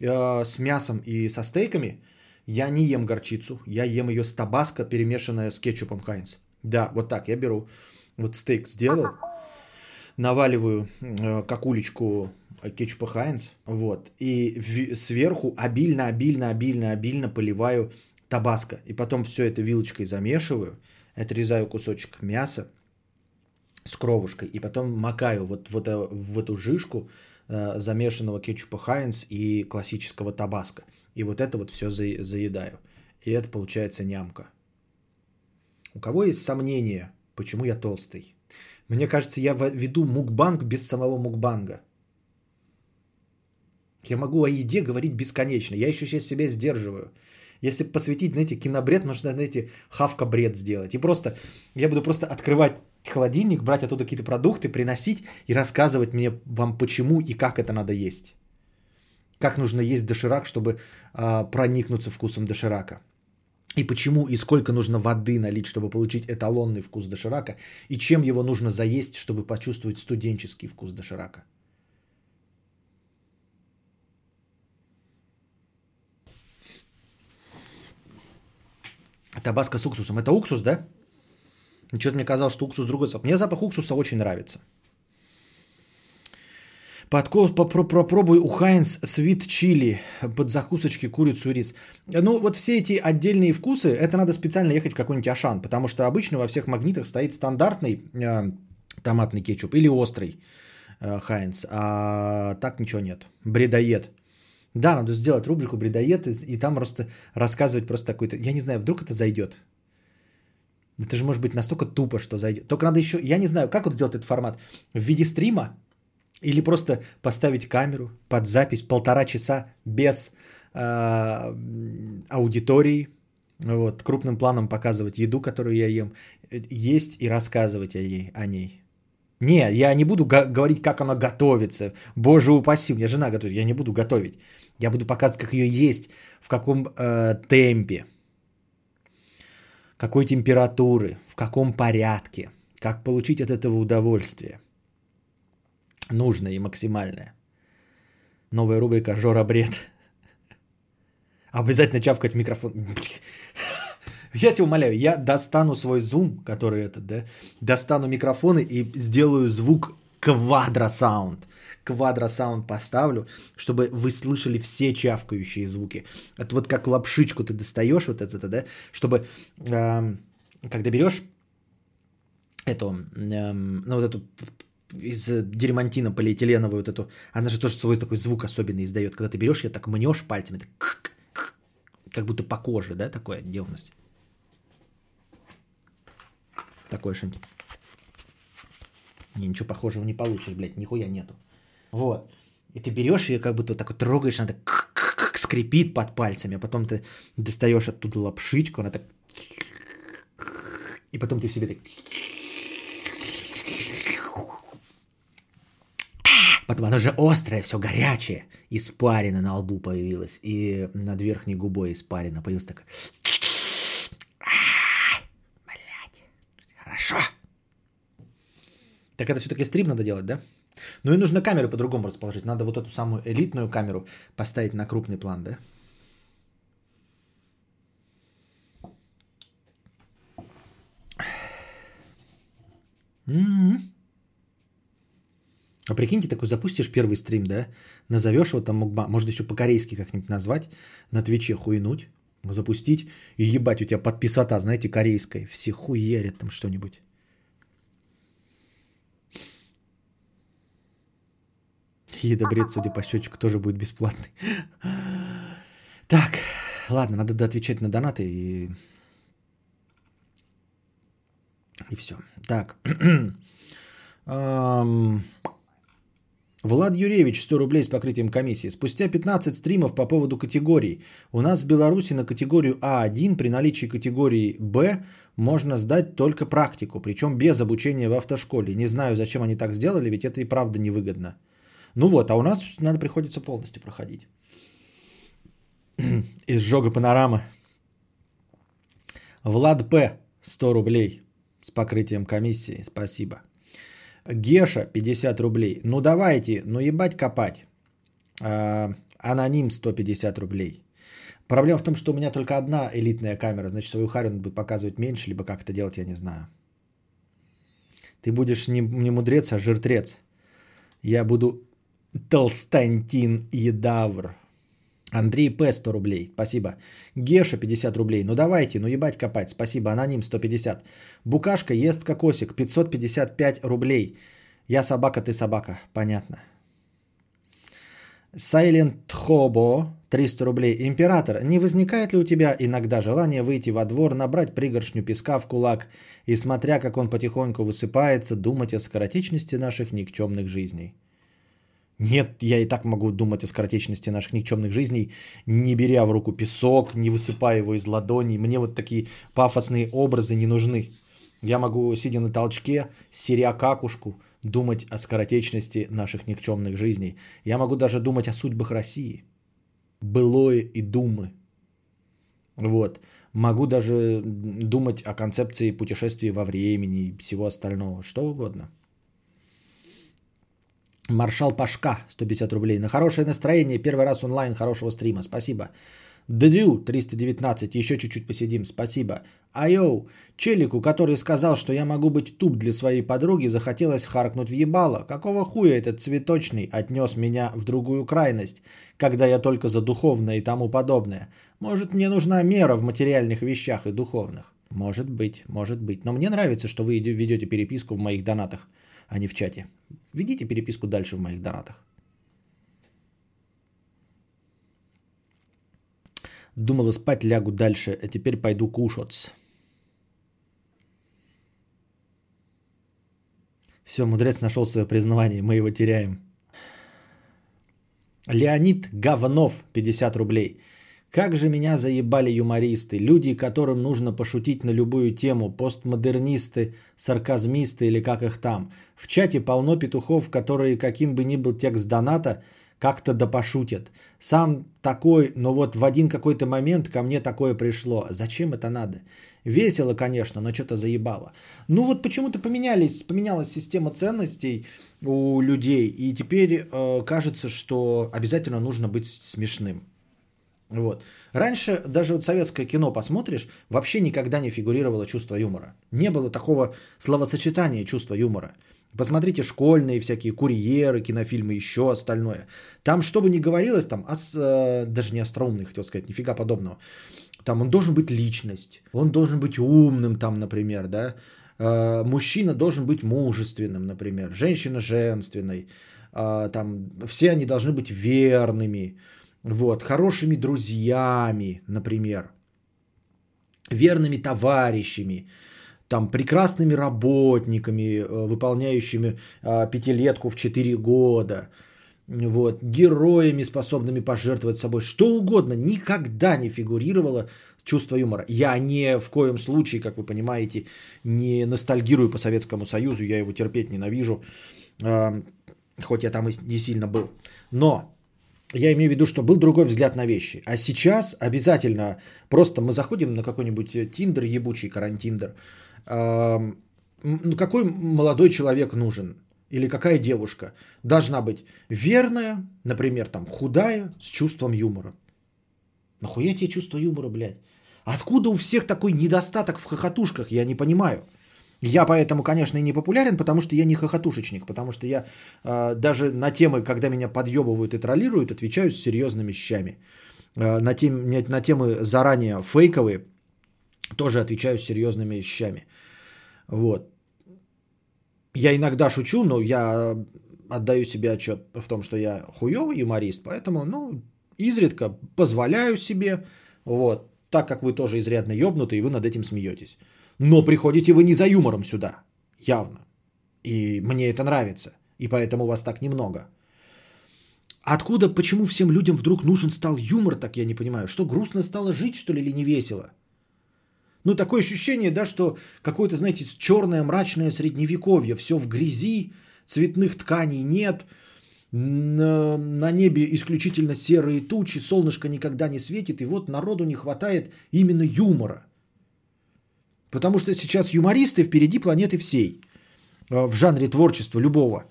Э, с мясом и со стейками я не ем горчицу, я ем ее с табаско, перемешанная с кетчупом Хайнс. Да, вот так я беру, вот стейк сделал, наваливаю э, как уличку кетчупа Хайнс, вот, и сверху обильно, обильно, обильно, обильно поливаю табаско. И потом все это вилочкой замешиваю, отрезаю кусочек мяса, с кровушкой, и потом макаю вот, вот э, в эту жишку э, замешанного кетчупа Хайнс и классического табаско. И вот это вот все за, заедаю. И это получается нямка. У кого есть сомнения, почему я толстый? Мне кажется, я веду мукбанг без самого мукбанга. Я могу о еде говорить бесконечно. Я еще сейчас себя сдерживаю. Если посвятить, знаете, кинобред, нужно, знаете, хавка-бред сделать. И просто, я буду просто открывать холодильник, брать оттуда какие-то продукты, приносить и рассказывать мне вам почему и как это надо есть. Как нужно есть доширак, чтобы а, проникнуться вкусом доширака. И почему и сколько нужно воды налить, чтобы получить эталонный вкус доширака. И чем его нужно заесть, чтобы почувствовать студенческий вкус доширака. Табаско с уксусом. Это уксус, да? Что-то мне казалось, что уксус другой запах. Мне запах уксуса очень нравится. Подко- попро- попробуй у Хайнс свит чили под закусочки курицу и рис. Ну, вот все эти отдельные вкусы, это надо специально ехать в какой-нибудь Ашан, потому что обычно во всех магнитах стоит стандартный э, томатный кетчуп или острый э, а так ничего нет. Бредоед. Да, надо сделать рубрику бредоед и, и там просто рассказывать просто такой-то... Я не знаю, вдруг это зайдет. Это же может быть настолько тупо, что зайдет. Только надо еще... Я не знаю, как вот сделать этот формат. В виде стрима или просто поставить камеру под запись полтора часа без э, аудитории, вот, крупным планом показывать еду, которую я ем, есть и рассказывать о, ей, о ней. Не, я не буду го- говорить, как она готовится. Боже упаси, у меня жена готовит, я не буду готовить. Я буду показывать, как ее есть, в каком э, темпе, какой температуры, в каком порядке, как получить от этого удовольствие. Нужное и максимальное. Новая рубрика «Жора бред». Обязательно чавкать микрофон. Я тебя умоляю, я достану свой зум, который этот, да, достану микрофоны и сделаю звук квадросаунд. Квадросаунд поставлю, чтобы вы слышали все чавкающие звуки. Это вот как лапшичку ты достаешь, вот это, да, чтобы, эм, когда берешь эту, эм, ну вот эту из дермантина полиэтиленовую вот эту, она же тоже свой такой звук особенный издает, когда ты берешь ее так мнешь пальцами, так, как будто по коже, да, такое отделанность. Такое что-нибудь. Не, ничего похожего не получишь, блядь, нихуя нету. Вот. И ты берешь ее, как будто вот так вот трогаешь, она так скрипит под пальцами, а потом ты достаешь оттуда лапшичку, она так... И потом ты в себе так... Потом оно же острое, все горячее. Испарина на лбу появилась. И над верхней губой испарина появилась такая... Блять. Хорошо. Так это все-таки стрим надо делать, да? Ну и нужно камеру по-другому расположить. Надо вот эту самую элитную камеру поставить на крупный план, да? М-м-м. А прикиньте, такой запустишь первый стрим, да? Назовешь его там, можно еще по-корейски как-нибудь назвать, на Твиче хуйнуть, запустить и ебать у тебя подписота, знаете, корейская. Все хуерят там что-нибудь. Едобред, судя по счетчику, тоже будет бесплатный. Так, ладно, надо доотвечать на донаты и... И все. Так. Влад Юрьевич, 100 рублей с покрытием комиссии. Спустя 15 стримов по поводу категорий. У нас в Беларуси на категорию А1 при наличии категории Б можно сдать только практику, причем без обучения в автошколе. Не знаю, зачем они так сделали, ведь это и правда невыгодно. Ну вот, а у нас надо приходится полностью проходить. Изжога панорама. Влад П. 100 рублей с покрытием комиссии. Спасибо. Геша 50 рублей. Ну давайте, ну ебать копать. А, аноним 150 рублей. Проблема в том, что у меня только одна элитная камера, значит свою харю будет показывать меньше, либо как это делать, я не знаю. Ты будешь не, не мудрец, а жиртрец. Я буду Толстантин Едавр. Андрей П. 100 рублей. Спасибо. Геша 50 рублей. Ну давайте, ну ебать копать. Спасибо. Аноним 150. Букашка ест кокосик. 555 рублей. Я собака, ты собака. Понятно. Silent Hobo 300 рублей. Император, не возникает ли у тебя иногда желание выйти во двор, набрать пригоршню песка в кулак и, смотря как он потихоньку высыпается, думать о скоротечности наших никчемных жизней? Нет, я и так могу думать о скоротечности наших никчемных жизней, не беря в руку песок, не высыпая его из ладоней. Мне вот такие пафосные образы не нужны. Я могу, сидя на толчке, серя какушку, думать о скоротечности наших никчемных жизней. Я могу даже думать о судьбах России. Былое и думы. Вот. Могу даже думать о концепции путешествий во времени и всего остального. Что угодно. Маршал Пашка, 150 рублей. На хорошее настроение. Первый раз онлайн хорошего стрима. Спасибо. Дрю 319, еще чуть-чуть посидим, спасибо. Айоу, челику, который сказал, что я могу быть туп для своей подруги, захотелось харкнуть в ебало. Какого хуя этот цветочный отнес меня в другую крайность, когда я только за духовное и тому подобное? Может, мне нужна мера в материальных вещах и духовных? Может быть, может быть. Но мне нравится, что вы ведете переписку в моих донатах, а не в чате. Ведите переписку дальше в моих донатах. Думала спать, лягу дальше, а теперь пойду кушать. Все, мудрец нашел свое признание, мы его теряем. Леонид Говнов, 50 рублей. Как же меня заебали юмористы, люди, которым нужно пошутить на любую тему, постмодернисты, сарказмисты или как их там. В чате полно петухов, которые, каким бы ни был текст доната, как-то да пошутят. Сам такой, но вот в один какой-то момент ко мне такое пришло. Зачем это надо? Весело, конечно, но что-то заебало. Ну вот почему-то поменялись, поменялась система ценностей у людей, и теперь э, кажется, что обязательно нужно быть смешным. Вот. Раньше даже вот советское кино посмотришь, вообще никогда не фигурировало чувство юмора. Не было такого словосочетания чувства юмора. Посмотрите школьные всякие курьеры, кинофильмы, еще остальное. Там, что бы ни говорилось, там, ос, э, даже не остроумный, хотел сказать, нифига подобного. Там он должен быть личность, он должен быть умным, там, например, да. Э, мужчина должен быть мужественным, например, женщина женственной. Э, там, все они должны быть верными, вот, хорошими друзьями, например, верными товарищами там прекрасными работниками, э, выполняющими а, пятилетку в 4 года, вот, героями, способными пожертвовать собой, что угодно, никогда не фигурировало чувство юмора. Я не в коем случае, как вы понимаете, не ностальгирую по Советскому Союзу, я его терпеть ненавижу, а, хоть я там и не сильно был. Но я имею в виду, что был другой взгляд на вещи. А сейчас обязательно просто мы заходим на какой-нибудь Тиндер, ебучий карантиндер, ну, какой молодой человек нужен или какая девушка должна быть верная, например, там худая, с чувством юмора. Нахуя тебе чувство юмора, блядь? Откуда у всех такой недостаток в хохотушках, я не понимаю. Я поэтому, конечно, и не популярен, потому что я не хохотушечник, потому что я э, даже на темы, когда меня подъебывают и троллируют, отвечаю с серьезными щами. Э, на, тем, на темы заранее фейковые тоже отвечаю с серьезными щами. Вот. Я иногда шучу, но я отдаю себе отчет в том, что я хуёвый юморист, поэтому, ну, изредка позволяю себе, вот, так как вы тоже изрядно ёбнуты, и вы над этим смеетесь. Но приходите вы не за юмором сюда, явно. И мне это нравится, и поэтому вас так немного. Откуда, почему всем людям вдруг нужен стал юмор, так я не понимаю. Что, грустно стало жить, что ли, или не весело? Ну, такое ощущение, да, что какое-то, знаете, черное мрачное средневековье, все в грязи, цветных тканей нет, на, на небе исключительно серые тучи, солнышко никогда не светит, и вот народу не хватает именно юмора. Потому что сейчас юмористы впереди планеты всей э, в жанре творчества любого.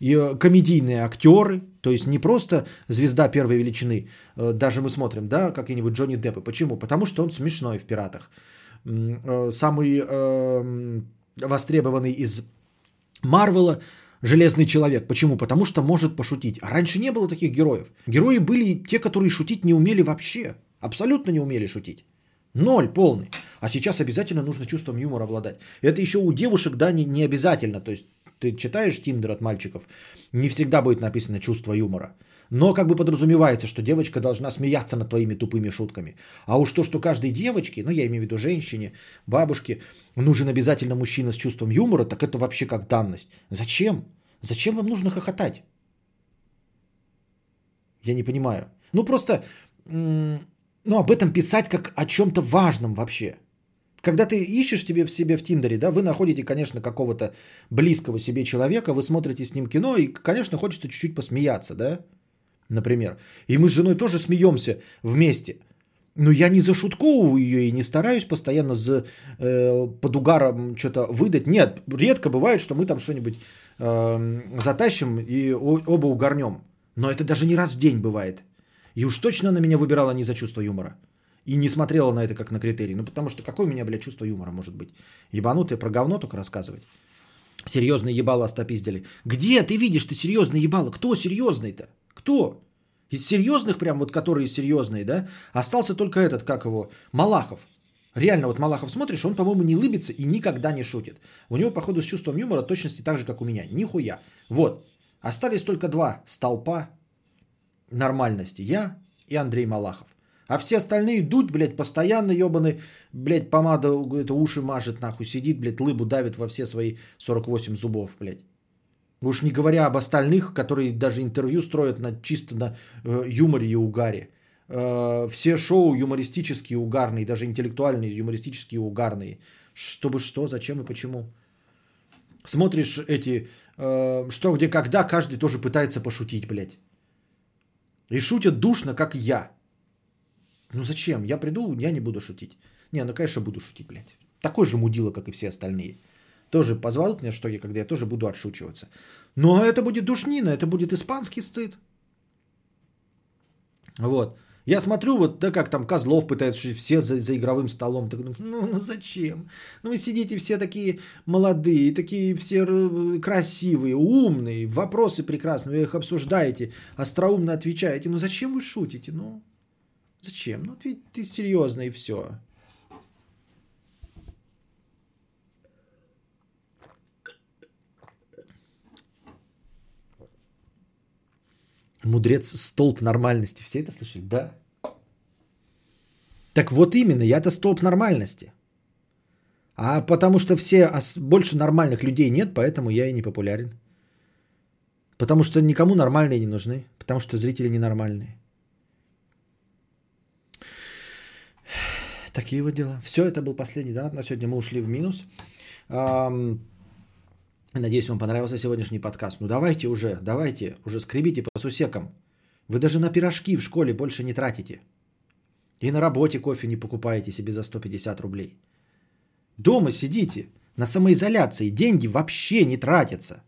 И э, комедийные актеры, то есть не просто звезда первой величины, э, даже мы смотрим, да, какие-нибудь Джонни Деппы. Почему? Потому что он смешной в «Пиратах». Самый э, востребованный из Марвела Железный человек. Почему? Потому что может пошутить. А раньше не было таких героев. Герои были те, которые шутить не умели вообще. Абсолютно не умели шутить. Ноль полный. А сейчас обязательно нужно чувством юмора обладать. Это еще у девушек, да, не, не обязательно. То есть ты читаешь Тиндер от мальчиков, не всегда будет написано чувство юмора. Но как бы подразумевается, что девочка должна смеяться над твоими тупыми шутками. А уж то, что каждой девочке, ну я имею в виду женщине, бабушке, нужен обязательно мужчина с чувством юмора, так это вообще как данность. Зачем? Зачем вам нужно хохотать? Я не понимаю. Ну просто, ну об этом писать как о чем-то важном вообще. Когда ты ищешь тебе в себе в Тиндере, да, вы находите, конечно, какого-то близкого себе человека, вы смотрите с ним кино, и, конечно, хочется чуть-чуть посмеяться, да например. И мы с женой тоже смеемся вместе. Но я не зашутковываю ее и не стараюсь постоянно за, э, под угаром что-то выдать. Нет, редко бывает, что мы там что-нибудь э, затащим и оба угорнем. Но это даже не раз в день бывает. И уж точно она меня выбирала не за чувство юмора. И не смотрела на это как на критерий. Ну, потому что какое у меня, блядь, чувство юмора может быть? Ебанутые про говно только рассказывать. Серьезный ебало остопиздили. Где ты видишь ты серьезный ебало? Кто серьезный-то? Кто? Из серьезных прям вот, которые серьезные, да? Остался только этот, как его, Малахов. Реально, вот Малахов смотришь, он, по-моему, не лыбится и никогда не шутит. У него, походу, с чувством юмора точности так же, как у меня. Нихуя. Вот. Остались только два столпа нормальности. Я и Андрей Малахов. А все остальные дуть, блядь, постоянно ебаный, блядь, помада, это уши мажет, нахуй, сидит, блядь, лыбу давит во все свои 48 зубов, блядь. Уж не говоря об остальных, которые даже интервью строят на, чисто на э, юморе и угаре. Э, все шоу юмористические, угарные, даже интеллектуальные, юмористические, угарные. Чтобы что, зачем и почему. Смотришь эти э, «Что, где, когда», каждый тоже пытается пошутить, блядь. И шутят душно, как я. Ну зачем? Я приду, я не буду шутить. Не, ну конечно буду шутить, блядь. Такой же мудила, как и все остальные. Тоже позовут меня что я, когда я тоже буду отшучиваться. Но это будет душнина, это будет испанский стыд. Вот. Я смотрю, вот да как там Козлов пытается все за, за игровым столом. Так, ну, ну зачем? Ну вы сидите все такие молодые, такие все красивые, умные, вопросы прекрасные, вы их обсуждаете, остроумно отвечаете. Ну зачем вы шутите? Ну зачем? Ну ведь ты серьезно и все. Мудрец столб нормальности. Все это слышали? Да. Так вот именно, я-то столб нормальности. А потому что все, больше нормальных людей нет, поэтому я и не популярен. Потому что никому нормальные не нужны. Потому что зрители ненормальные. Такие вот дела. Все, это был последний донат. На сегодня мы ушли в минус. Надеюсь, вам понравился сегодняшний подкаст. Ну давайте уже, давайте, уже скребите по сусекам. Вы даже на пирожки в школе больше не тратите. И на работе кофе не покупаете себе за 150 рублей. Дома сидите, на самоизоляции, деньги вообще не тратятся.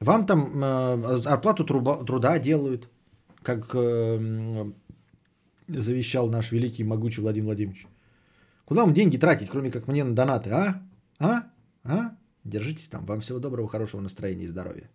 Вам там э, зарплату труба, труда делают, как э, завещал наш великий могучий Владимир Владимирович. Куда вам деньги тратить, кроме как мне на донаты, а? А? А? Держитесь там. Вам всего доброго, хорошего настроения и здоровья.